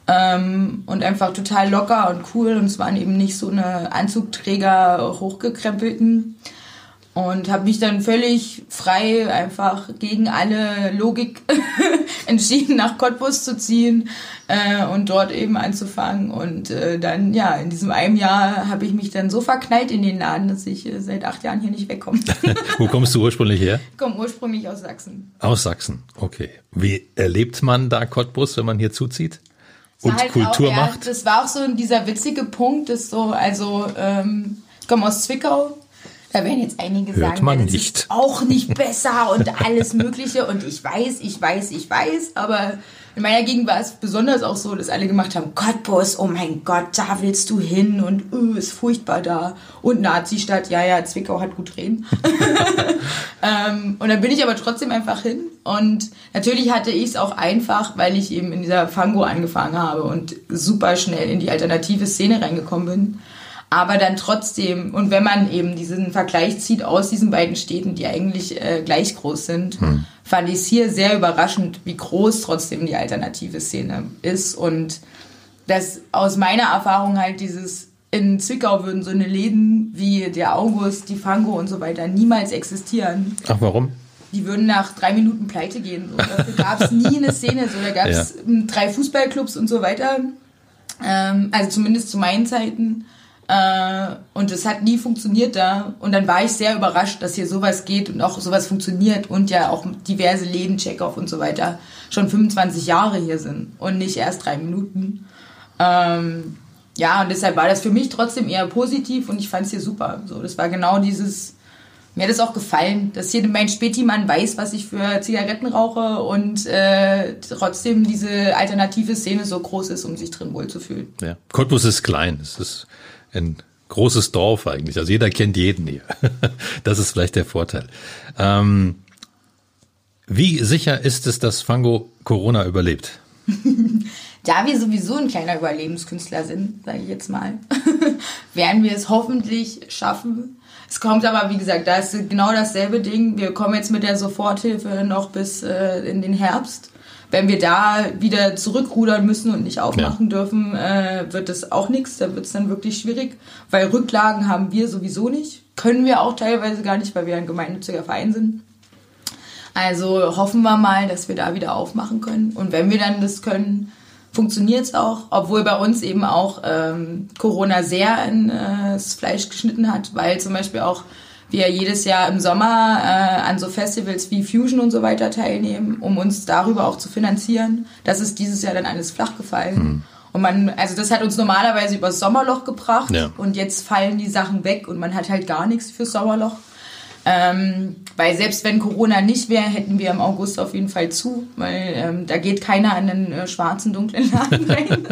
ähm, und einfach total locker und cool und es waren eben nicht so eine Anzugträger hochgekrempelten und habe mich dann völlig frei einfach gegen alle Logik entschieden, nach Cottbus zu ziehen äh, und dort eben anzufangen. Und äh, dann, ja, in diesem einem Jahr habe ich mich dann so verknallt in den Laden, dass ich äh, seit acht Jahren hier nicht wegkomme. Wo kommst du ursprünglich her? ich komme ursprünglich aus Sachsen. Aus Sachsen. Okay. Wie erlebt man da Cottbus, wenn man hier zuzieht? Und halt Kultur auch, ja, macht? Das war auch so dieser witzige Punkt, dass so, also ähm, ich komme aus Zwickau. Da werden jetzt einige Hört sagen, man ja, nicht. ist auch nicht besser und alles Mögliche. Und ich weiß, ich weiß, ich weiß, aber in meiner Gegend war es besonders auch so, dass alle gemacht haben, Cottbus, oh mein Gott, da willst du hin und öh, ist furchtbar da. Und Nazi-Stadt, ja, ja, Zwickau hat gut reden. ähm, und dann bin ich aber trotzdem einfach hin. Und natürlich hatte ich es auch einfach, weil ich eben in dieser Fango angefangen habe und super schnell in die alternative Szene reingekommen bin. Aber dann trotzdem, und wenn man eben diesen Vergleich zieht aus diesen beiden Städten, die eigentlich äh, gleich groß sind, fand ich es hier sehr überraschend, wie groß trotzdem die alternative Szene ist. Und dass aus meiner Erfahrung halt dieses, in Zwickau würden so eine Läden wie der August, die Fango und so weiter niemals existieren. Ach, warum? Die würden nach drei Minuten pleite gehen. So. Dafür gab es nie eine Szene. So. Da gab es drei Fußballclubs und so weiter. Ähm, also zumindest zu meinen Zeiten. Äh, und es hat nie funktioniert da. Und dann war ich sehr überrascht, dass hier sowas geht und auch sowas funktioniert und ja auch diverse Läden, Checkoff und so weiter schon 25 Jahre hier sind und nicht erst drei Minuten. Ähm, ja, und deshalb war das für mich trotzdem eher positiv und ich fand es hier super. So, das war genau dieses, mir hat es auch gefallen, dass hier mein Spätimann weiß, was ich für Zigaretten rauche und äh, trotzdem diese alternative Szene so groß ist, um sich drin wohlzufühlen. Ja. Cottbus ist klein. Es ist ein großes Dorf eigentlich. Also jeder kennt jeden hier. Das ist vielleicht der Vorteil. Ähm, Wie sicher ist es, dass Fango Corona überlebt? da wir sowieso ein kleiner Überlebenskünstler sind, sage ich jetzt mal, werden wir es hoffentlich schaffen. Es kommt aber, wie gesagt, da ist genau dasselbe Ding. Wir kommen jetzt mit der Soforthilfe noch bis äh, in den Herbst. Wenn wir da wieder zurückrudern müssen und nicht aufmachen ja. dürfen, äh, wird das auch nichts. Da wird es dann wirklich schwierig, weil Rücklagen haben wir sowieso nicht. Können wir auch teilweise gar nicht, weil wir ein gemeinnütziger Verein sind. Also hoffen wir mal, dass wir da wieder aufmachen können. Und wenn wir dann das können, funktioniert es auch, obwohl bei uns eben auch ähm, Corona sehr ins äh, Fleisch geschnitten hat, weil zum Beispiel auch wir jedes Jahr im Sommer äh, an so Festivals wie Fusion und so weiter teilnehmen, um uns darüber auch zu finanzieren. Das ist dieses Jahr dann alles flach gefallen. Hm. Und man, also das hat uns normalerweise übers Sommerloch gebracht ja. und jetzt fallen die Sachen weg und man hat halt gar nichts fürs Sommerloch. Ähm, weil selbst wenn Corona nicht wäre, hätten wir im August auf jeden Fall zu, weil ähm, da geht keiner an den äh, schwarzen, dunklen Laden rein.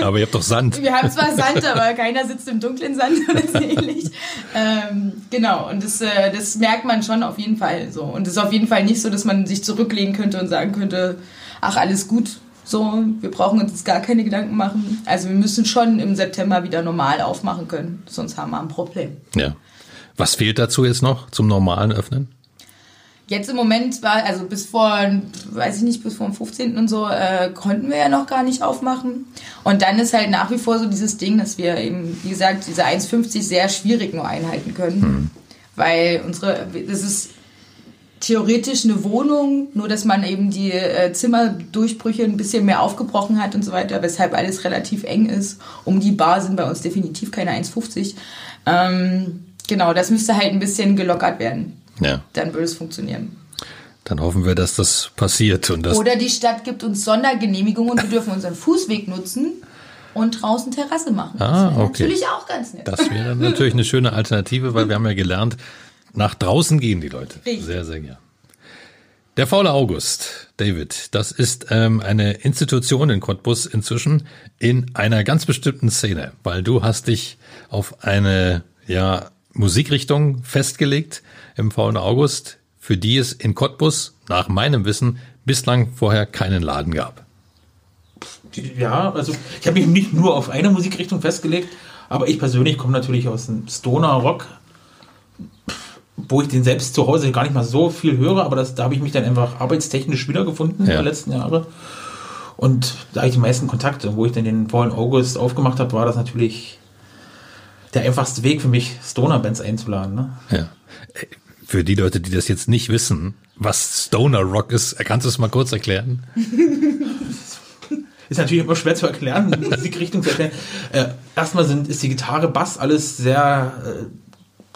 aber ihr habt doch Sand. Wir haben zwar Sand, aber keiner sitzt im dunklen Sand oder so ähnlich. Ähm, genau, und das, äh, das merkt man schon auf jeden Fall so. Und es ist auf jeden Fall nicht so, dass man sich zurücklegen könnte und sagen könnte, ach, alles gut, so, wir brauchen uns jetzt gar keine Gedanken machen. Also wir müssen schon im September wieder normal aufmachen können, sonst haben wir ein Problem. Ja. Was fehlt dazu jetzt noch zum normalen Öffnen? Jetzt im Moment war, also bis vor, weiß ich nicht, bis vor dem 15. und so, äh, konnten wir ja noch gar nicht aufmachen. Und dann ist halt nach wie vor so dieses Ding, dass wir eben, wie gesagt, diese 1,50 sehr schwierig nur einhalten können. Hm. Weil unsere, das ist theoretisch eine Wohnung, nur dass man eben die äh, Zimmerdurchbrüche ein bisschen mehr aufgebrochen hat und so weiter, weshalb alles relativ eng ist. Um die Bar sind bei uns definitiv keine 1,50. Ähm, Genau, das müsste halt ein bisschen gelockert werden. Ja. Dann würde es funktionieren. Dann hoffen wir, dass das passiert. Und das Oder die Stadt gibt uns Sondergenehmigungen und wir dürfen unseren Fußweg nutzen und draußen Terrasse machen. Ah, okay. Natürlich auch ganz nett. Das wäre natürlich eine schöne Alternative, weil wir haben ja gelernt, nach draußen gehen die Leute. Richtig. Sehr, sehr gern. Der faule August, David, das ist ähm, eine Institution in Cottbus inzwischen in einer ganz bestimmten Szene, weil du hast dich auf eine ja Musikrichtung festgelegt im faulen August, für die es in Cottbus nach meinem Wissen bislang vorher keinen Laden gab. Ja, also ich habe mich nicht nur auf eine Musikrichtung festgelegt, aber ich persönlich komme natürlich aus dem Stoner Rock, wo ich den selbst zu Hause gar nicht mal so viel höre, aber das, da habe ich mich dann einfach arbeitstechnisch wiedergefunden ja. in den letzten Jahren. Und da ich die meisten Kontakte. Wo ich dann den vollen August aufgemacht habe, war das natürlich der einfachste Weg für mich, Stoner-Bands einzuladen. Ne? Ja. Für die Leute, die das jetzt nicht wissen, was Stoner Rock ist, kannst du es mal kurz erklären? ist natürlich immer schwer zu erklären, Musikrichtung zu erklären. Äh, erstmal sind, ist die Gitarre, Bass alles sehr äh,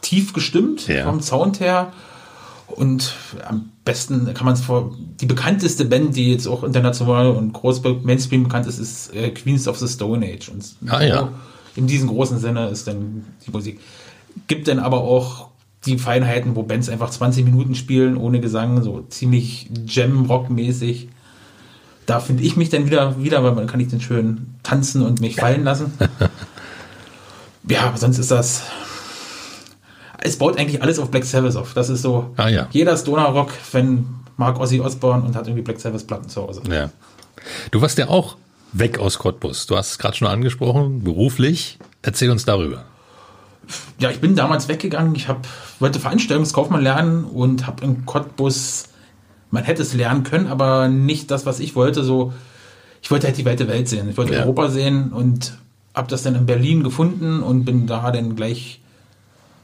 tief gestimmt ja. vom Sound her. Und am besten kann man es vor. Die bekannteste Band, die jetzt auch international und groß Mainstream bekannt ist, ist äh, Queens of the Stone Age. Und ah ja in diesem großen Sinne ist dann die Musik. Gibt dann aber auch die Feinheiten, wo Bands einfach 20 Minuten spielen ohne Gesang, so ziemlich Jam-Rock-mäßig. Da finde ich mich dann wieder, wieder, weil man kann ich dann schön tanzen und mich fallen lassen. ja, aber sonst ist das. Es baut eigentlich alles auf Black Sabbath auf. Das ist so. Ah, ja. Jeder Stoner-Rock-Fan mag Ozzy Osbourne und hat irgendwie Black Sabbath-Platten zu Hause. Ja. Du warst ja auch weg aus Cottbus. Du hast es gerade schon angesprochen, beruflich. Erzähl uns darüber. Ja, ich bin damals weggegangen. Ich hab, wollte Veranstaltungskaufmann lernen und habe in Cottbus, man hätte es lernen können, aber nicht das, was ich wollte. So, ich wollte halt die weite Welt sehen. Ich wollte ja. Europa sehen und habe das dann in Berlin gefunden und bin da dann gleich,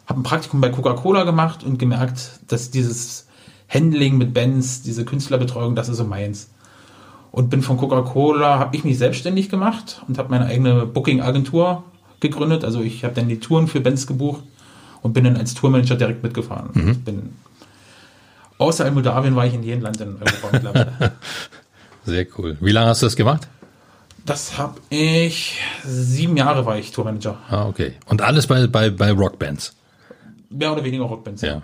habe ein Praktikum bei Coca-Cola gemacht und gemerkt, dass dieses Handling mit Bands, diese Künstlerbetreuung, das ist so meins und bin von Coca-Cola, habe ich mich selbstständig gemacht und habe meine eigene Booking-Agentur gegründet. Also ich habe dann die Touren für Bands gebucht und bin dann als Tourmanager direkt mitgefahren. Mhm. Bin, außer in Moldawien war ich in jedem Land in Europa mittlerweile. Sehr cool. Wie lange hast du das gemacht? Das habe ich, sieben Jahre war ich Tourmanager. Ah, okay. Und alles bei, bei, bei Rockbands? Mehr oder weniger Rockbands. Ja.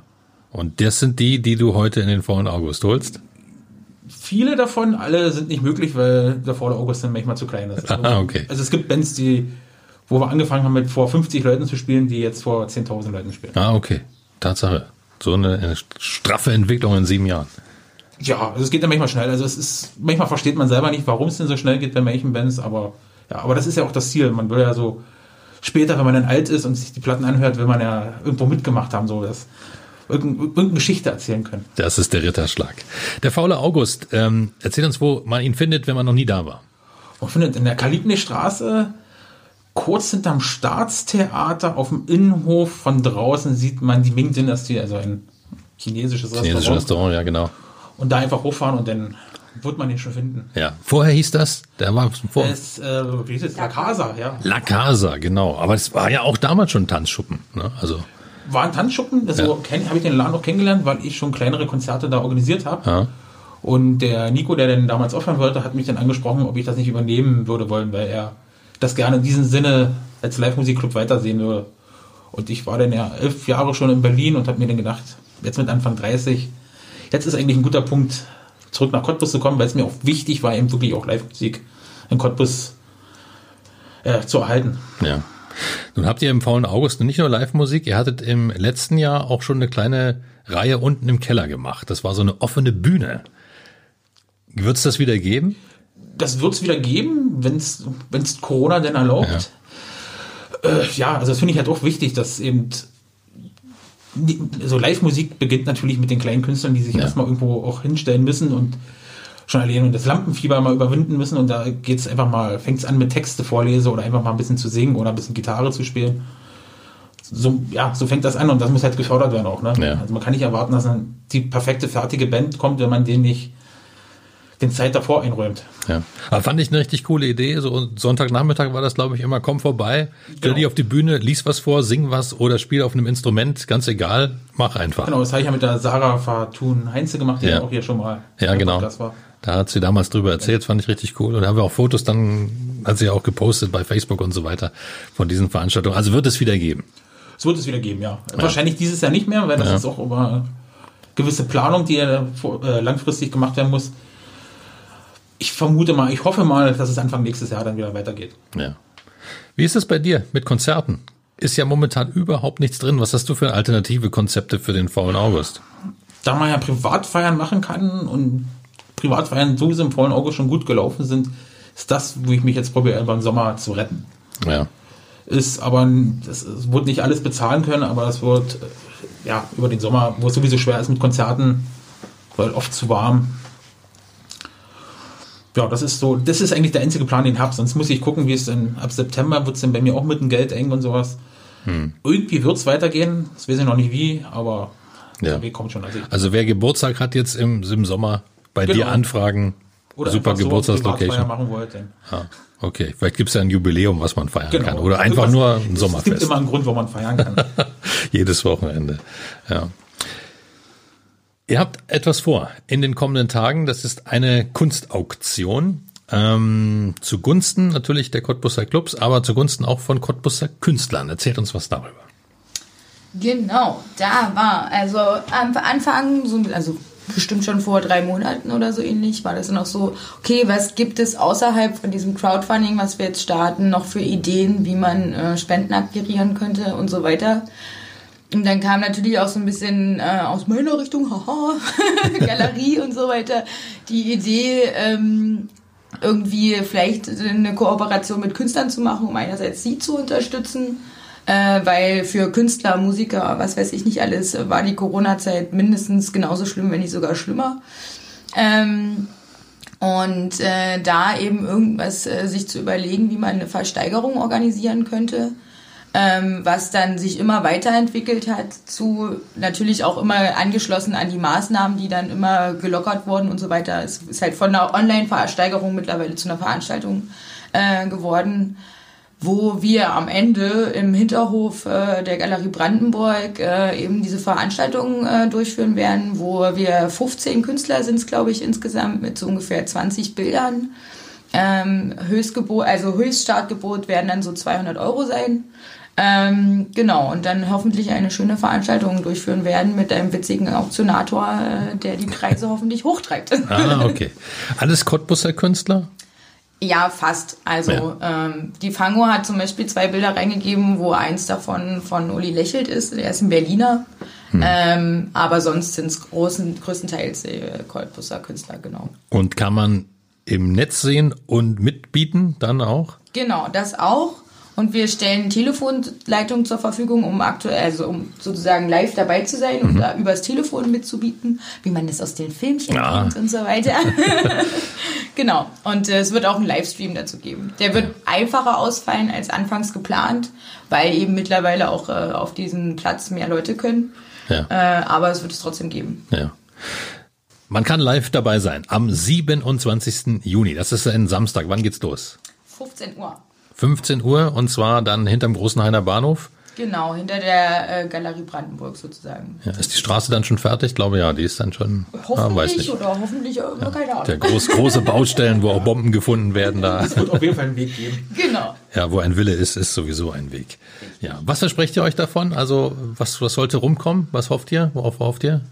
Und das sind die, die du heute in den vollen August holst? Viele davon, alle sind nicht möglich, weil der Vorder August dann manchmal zu klein ist. Also, ah, okay. Also es gibt Bands, die, wo wir angefangen haben, mit vor 50 Leuten zu spielen, die jetzt vor 10.000 Leuten spielen. Ah, okay. Tatsache. So eine, eine straffe Entwicklung in sieben Jahren. Ja, also es geht dann manchmal schnell. Also es ist, manchmal versteht man selber nicht, warum es denn so schnell geht bei manchen Bands, aber ja, aber das ist ja auch das Ziel. Man will ja so später, wenn man dann alt ist und sich die Platten anhört, will man ja irgendwo mitgemacht haben, so das irgendeine, irgendeine Geschichte erzählen können. Das ist der Ritterschlag. Der faule August, ähm, erzähl uns, wo man ihn findet, wenn man noch nie da war. Man findet in der Kalibne-Straße, kurz hinterm Staatstheater, auf dem Innenhof von draußen sieht man die Ming-Dynastie, also ein chinesisches Chinesisches Restaurant. Restaurant, ja genau. Und da einfach hochfahren und dann wird man ihn schon finden. Ja. Vorher hieß das, der war vor. Ist, äh, wie hieß es? La Casa, ja. La Casa, genau. Aber es war ja auch damals schon Tanzschuppen. Ne? Also, War ein Tanzschuppen, das Ja. habe ich den Laden auch kennengelernt, weil ich schon kleinere Konzerte da organisiert habe. ja. Und der Nico, der dann damals aufhören wollte, hat mich dann angesprochen, ob ich das nicht übernehmen würde wollen, weil er das gerne in diesem Sinne als Live-Musikclub weitersehen würde. Und ich war dann ja elf Jahre schon in Berlin und habe mir dann gedacht, jetzt mit Anfang 30, jetzt ist eigentlich ein guter Punkt, zurück nach Cottbus zu kommen, weil es mir auch wichtig war, eben wirklich auch Live-Musik in Cottbus äh, zu erhalten. Ja. Nun habt ihr im faulen August nicht nur Live-Musik, ihr hattet im letzten Jahr auch schon eine kleine Reihe unten im Keller gemacht. Das war so eine offene Bühne. Wird es das wieder geben? das wird es wieder geben, wenn es Corona denn erlaubt. Ja, äh, ja also das finde ich halt auch wichtig, dass eben so Live-Musik beginnt natürlich mit den kleinen Künstlern, die sich Ja. erstmal irgendwo auch hinstellen müssen und schon allein das Lampenfieber mal überwinden müssen und da geht es einfach mal, fängt es an mit Texte vorlese oder einfach mal ein bisschen zu singen oder ein bisschen Gitarre zu spielen. So, ja, so fängt das an und das muss halt gefördert werden auch. Ne? Ja. Also man kann nicht erwarten, dass dann die perfekte, fertige Band kommt, wenn man den nicht den Zeit davor einräumt. Ja. Aber fand ich eine richtig coole Idee. So Sonntagnachmittag war das, glaube ich, immer, komm vorbei, stell Genau. dich auf die Bühne, lies was vor, sing was oder spiel auf einem Instrument, ganz egal, mach einfach. Genau, das habe ich ja mit der Sarah Fatun Heinze gemacht, die Ja. auch hier schon mal Ja, genau. Podcast war. Da hat sie damals drüber erzählt, fand ich richtig cool. Und da haben wir auch Fotos dann, hat sie ja auch gepostet bei Facebook und so weiter von diesen Veranstaltungen. Also wird es wieder geben. Es wird es wieder geben, ja. Wahrscheinlich dieses Jahr nicht mehr, weil das Ja. ist auch über gewisse Planung, die ja äh, langfristig gemacht werden muss. Ich vermute mal, ich hoffe mal, dass es Anfang nächstes Jahr dann wieder weitergeht. Ja. Wie ist es bei dir mit Konzerten? Ist ja momentan überhaupt nichts drin. Was hast du für alternative Konzepte für den faulen August? Da man ja Privatfeiern machen kann und Privatfeiern sowieso im vollen Auge schon gut gelaufen sind, ist das, wo ich mich jetzt probiere, beim Sommer zu retten. Ja. ist aber das, es wird nicht alles bezahlen können, aber es wird ja über den Sommer, wo es sowieso schwer ist mit Konzerten, weil oft zu warm. Ja, das ist so, das ist eigentlich der einzige Plan, den ich habe. Sonst muss ich gucken, wie es dann ab September wird es dann bei mir auch mit dem Geld eng und sowas. Irgendwie wird es weitergehen. Das weiß ich noch nicht wie, aber Ja. der Weg kommt schon. Also Also wer Geburtstag hat jetzt im, im Sommer, bei Genau. dir anfragen. oder super einfach so Geburtstagslocation. Machen wollt, dann Ah, okay, vielleicht gibt's ja ein Jubiläum, was man feiern genau. kann. Oder einfach Irgendwas- nur ein Es gibt Sommerfest. immer einen Grund, wo man feiern kann. Jedes Wochenende. Ja. Ihr habt etwas vor in den kommenden Tagen. Das ist eine Kunstauktion. Ähm, zugunsten natürlich der Cottbusser Clubs, aber zugunsten auch von Cottbusser Künstlern. Erzählt uns was darüber. Genau, da war, also am Anfang, so, also bestimmt schon vor drei Monaten oder so ähnlich, war das noch so, okay, was gibt es außerhalb von diesem Crowdfunding, was wir jetzt starten, noch für Ideen, wie man äh, Spenden akquirieren könnte und so weiter. Und dann kam natürlich auch so ein bisschen äh, aus meiner Richtung, haha, Galerie und so weiter, die Idee, ähm, irgendwie vielleicht eine Kooperation mit Künstlern zu machen, um einerseits sie zu unterstützen, äh, weil für Künstler, Musiker, was weiß ich nicht alles, war die Corona-Zeit mindestens genauso schlimm, wenn nicht sogar schlimmer. Ähm, und äh, da eben irgendwas äh, sich zu überlegen, wie man eine Versteigerung organisieren könnte, ähm, was dann sich immer weiterentwickelt hat, zu natürlich auch immer angeschlossen an die Maßnahmen, die dann immer gelockert wurden und so weiter. Es ist halt von einer Online-Versteigerung mittlerweile zu einer Veranstaltung äh, geworden, wo wir am Ende im Hinterhof äh, der Galerie Brandenburg äh, eben diese Veranstaltung äh, durchführen werden, wo wir 15 Künstler sind glaube ich, insgesamt mit so ungefähr 20 Bildern. Ähm, Höchstgebot, also Höchststartgebot werden dann so 200 Euro sein. Ähm, genau, und dann hoffentlich eine schöne Veranstaltung durchführen werden mit einem witzigen Auktionator, äh, der die Preise hoffentlich hochtreibt. Ah, okay. Alles Cottbusser Künstler? Ja, fast. Also ähm, die Fango hat zum Beispiel zwei Bilder reingegeben, wo eins davon von Uli Lächelt ist. Er ist ein Berliner. Ähm, aber sonst sind es größtenteils äh, Cottbusser Künstler, genau. Und kann man im Netz sehen und mitbieten dann auch? Genau, das auch. Und wir stellen Telefonleitungen zur Verfügung, um aktuell, also um sozusagen live dabei zu sein und da übers Telefon mitzubieten, wie man das aus den Filmchen Ja. kennt und so weiter. genau. Und äh, es wird auch einen Livestream dazu geben. Der wird einfacher ausfallen als anfangs geplant, weil eben mittlerweile auch äh, auf diesen Platz mehr Leute können. Ja. Äh, aber es wird es trotzdem geben. Ja. Man kann live dabei sein am 27. Juni. Das ist ein Samstag. Wann geht's los? 15 Uhr. 15 Uhr und zwar dann hinterm Großen Heiner Bahnhof. Genau, hinter der äh, Galerie Brandenburg sozusagen. Ja, ist die Straße dann schon fertig? Ich glaube ja, die ist dann schon. ah, weiß Hoffentlich nicht. oder hoffentlich, äh, keine Ahnung. Der groß, große Baustellen, wo auch Bomben gefunden werden, da. Es wird auf jeden Fall einen Weg geben. Genau. Ja, wo ein Wille ist, ist sowieso ein Weg. Ja, was versprecht ihr euch davon? Also, was, was sollte rumkommen? Was hofft ihr? Worauf hofft ihr?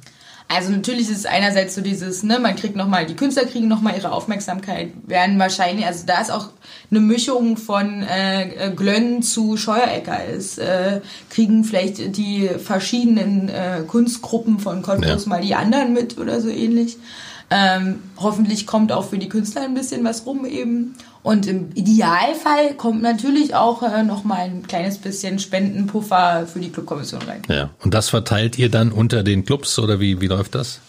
Also natürlich ist es einerseits so dieses, ne, man kriegt nochmal, die Künstler kriegen nochmal ihre Aufmerksamkeit, werden wahrscheinlich, also da ist auch eine Mischung von äh, äh, Glönn zu Scheuerecker ist, äh, kriegen vielleicht die verschiedenen äh, Kunstgruppen von Cottbus Ja. mal die anderen mit oder so ähnlich. Ähm, hoffentlich kommt auch für die Künstler ein bisschen was rum eben. Und im Idealfall kommt natürlich auch äh, nochmal ein kleines bisschen Spendenpuffer für die Clubkommission rein. Ja. Und das verteilt ihr dann unter den Clubs oder wie, wie läuft das?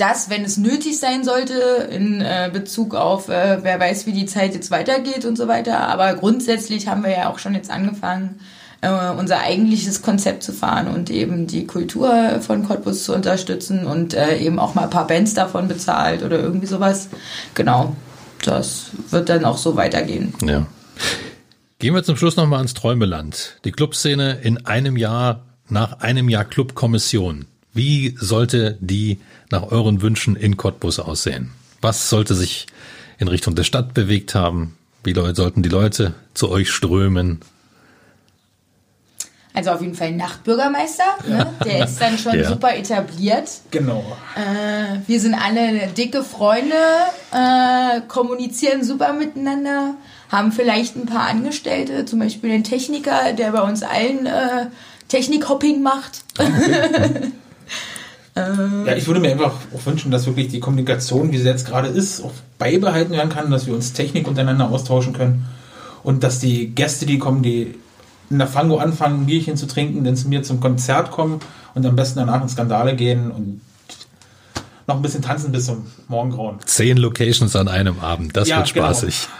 das, wenn es nötig sein sollte, in äh, Bezug auf, äh, wer weiß, wie die Zeit jetzt weitergeht und so weiter. Aber grundsätzlich haben wir ja auch schon jetzt angefangen, äh, unser eigentliches Konzept zu fahren und eben die Kultur von Cottbus zu unterstützen und äh, eben auch mal ein paar Bands davon bezahlt oder irgendwie sowas. Genau, das wird dann auch so weitergehen. Ja. Gehen wir zum Schluss nochmal ans Träumeland. Die Clubszene in einem Jahr, nach einem Jahr Clubkommission. Wie sollte die nach euren Wünschen in Cottbus aussehen? Was sollte sich in Richtung der Stadt bewegt haben? Wie sollten die Leute zu euch strömen? Also auf jeden Fall Nachtbürgermeister, ne? der ist dann schon Ja. super etabliert. Genau. Äh, wir sind alle dicke Freunde, äh, kommunizieren super miteinander, haben vielleicht ein paar Angestellte, zum Beispiel den Techniker, der bei uns allen äh, Technikhopping macht. Ja, ich würde mir einfach auch wünschen, dass wirklich die Kommunikation, wie sie jetzt gerade ist, auch beibehalten werden kann, dass wir uns Technik untereinander austauschen können und dass die Gäste, die kommen, die in der Fango anfangen, ein Bierchen zu trinken, dann zu mir zum Konzert kommen und am besten danach in Skandale gehen und noch ein bisschen tanzen bis zum Morgengrauen. Zehn Locations an einem Abend, das Ja, wird genau. spaßig.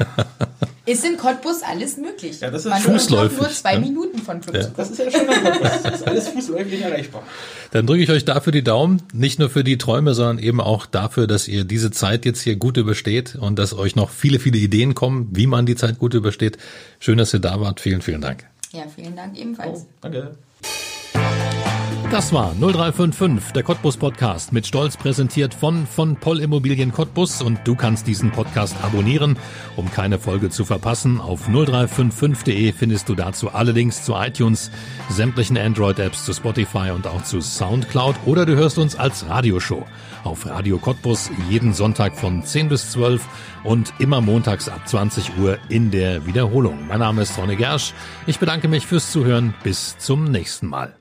Ist in Cottbus alles möglich. Ja, das ist Man fußläufig, braucht nur zwei ja. Minuten von Club Ja. Das ist ja schon ein Das ist alles fußläufig erreichbar. Dann drücke ich euch dafür die Daumen, nicht nur für die Träume, sondern eben auch dafür, dass ihr diese Zeit jetzt hier gut übersteht und dass euch noch viele, viele Ideen kommen, wie man die Zeit gut übersteht. Schön, dass ihr da wart. Vielen, vielen Dank. Ja, vielen Dank ebenfalls. Danke. Das war 0355, der Cottbus Podcast, mit Stolz präsentiert von von Poll Immobilien Cottbus und du kannst diesen Podcast abonnieren, um keine Folge zu verpassen. Auf 0355.de findest du dazu alle Links zu iTunes, sämtlichen Android-Apps, zu Spotify und auch zu Soundcloud oder du hörst uns als Radioshow auf Radio Cottbus jeden Sonntag von 10 bis 12 und immer montags ab 20 Uhr in der Wiederholung. Mein Name ist Ronne Gersch. Ich bedanke mich fürs Zuhören. Bis zum nächsten Mal.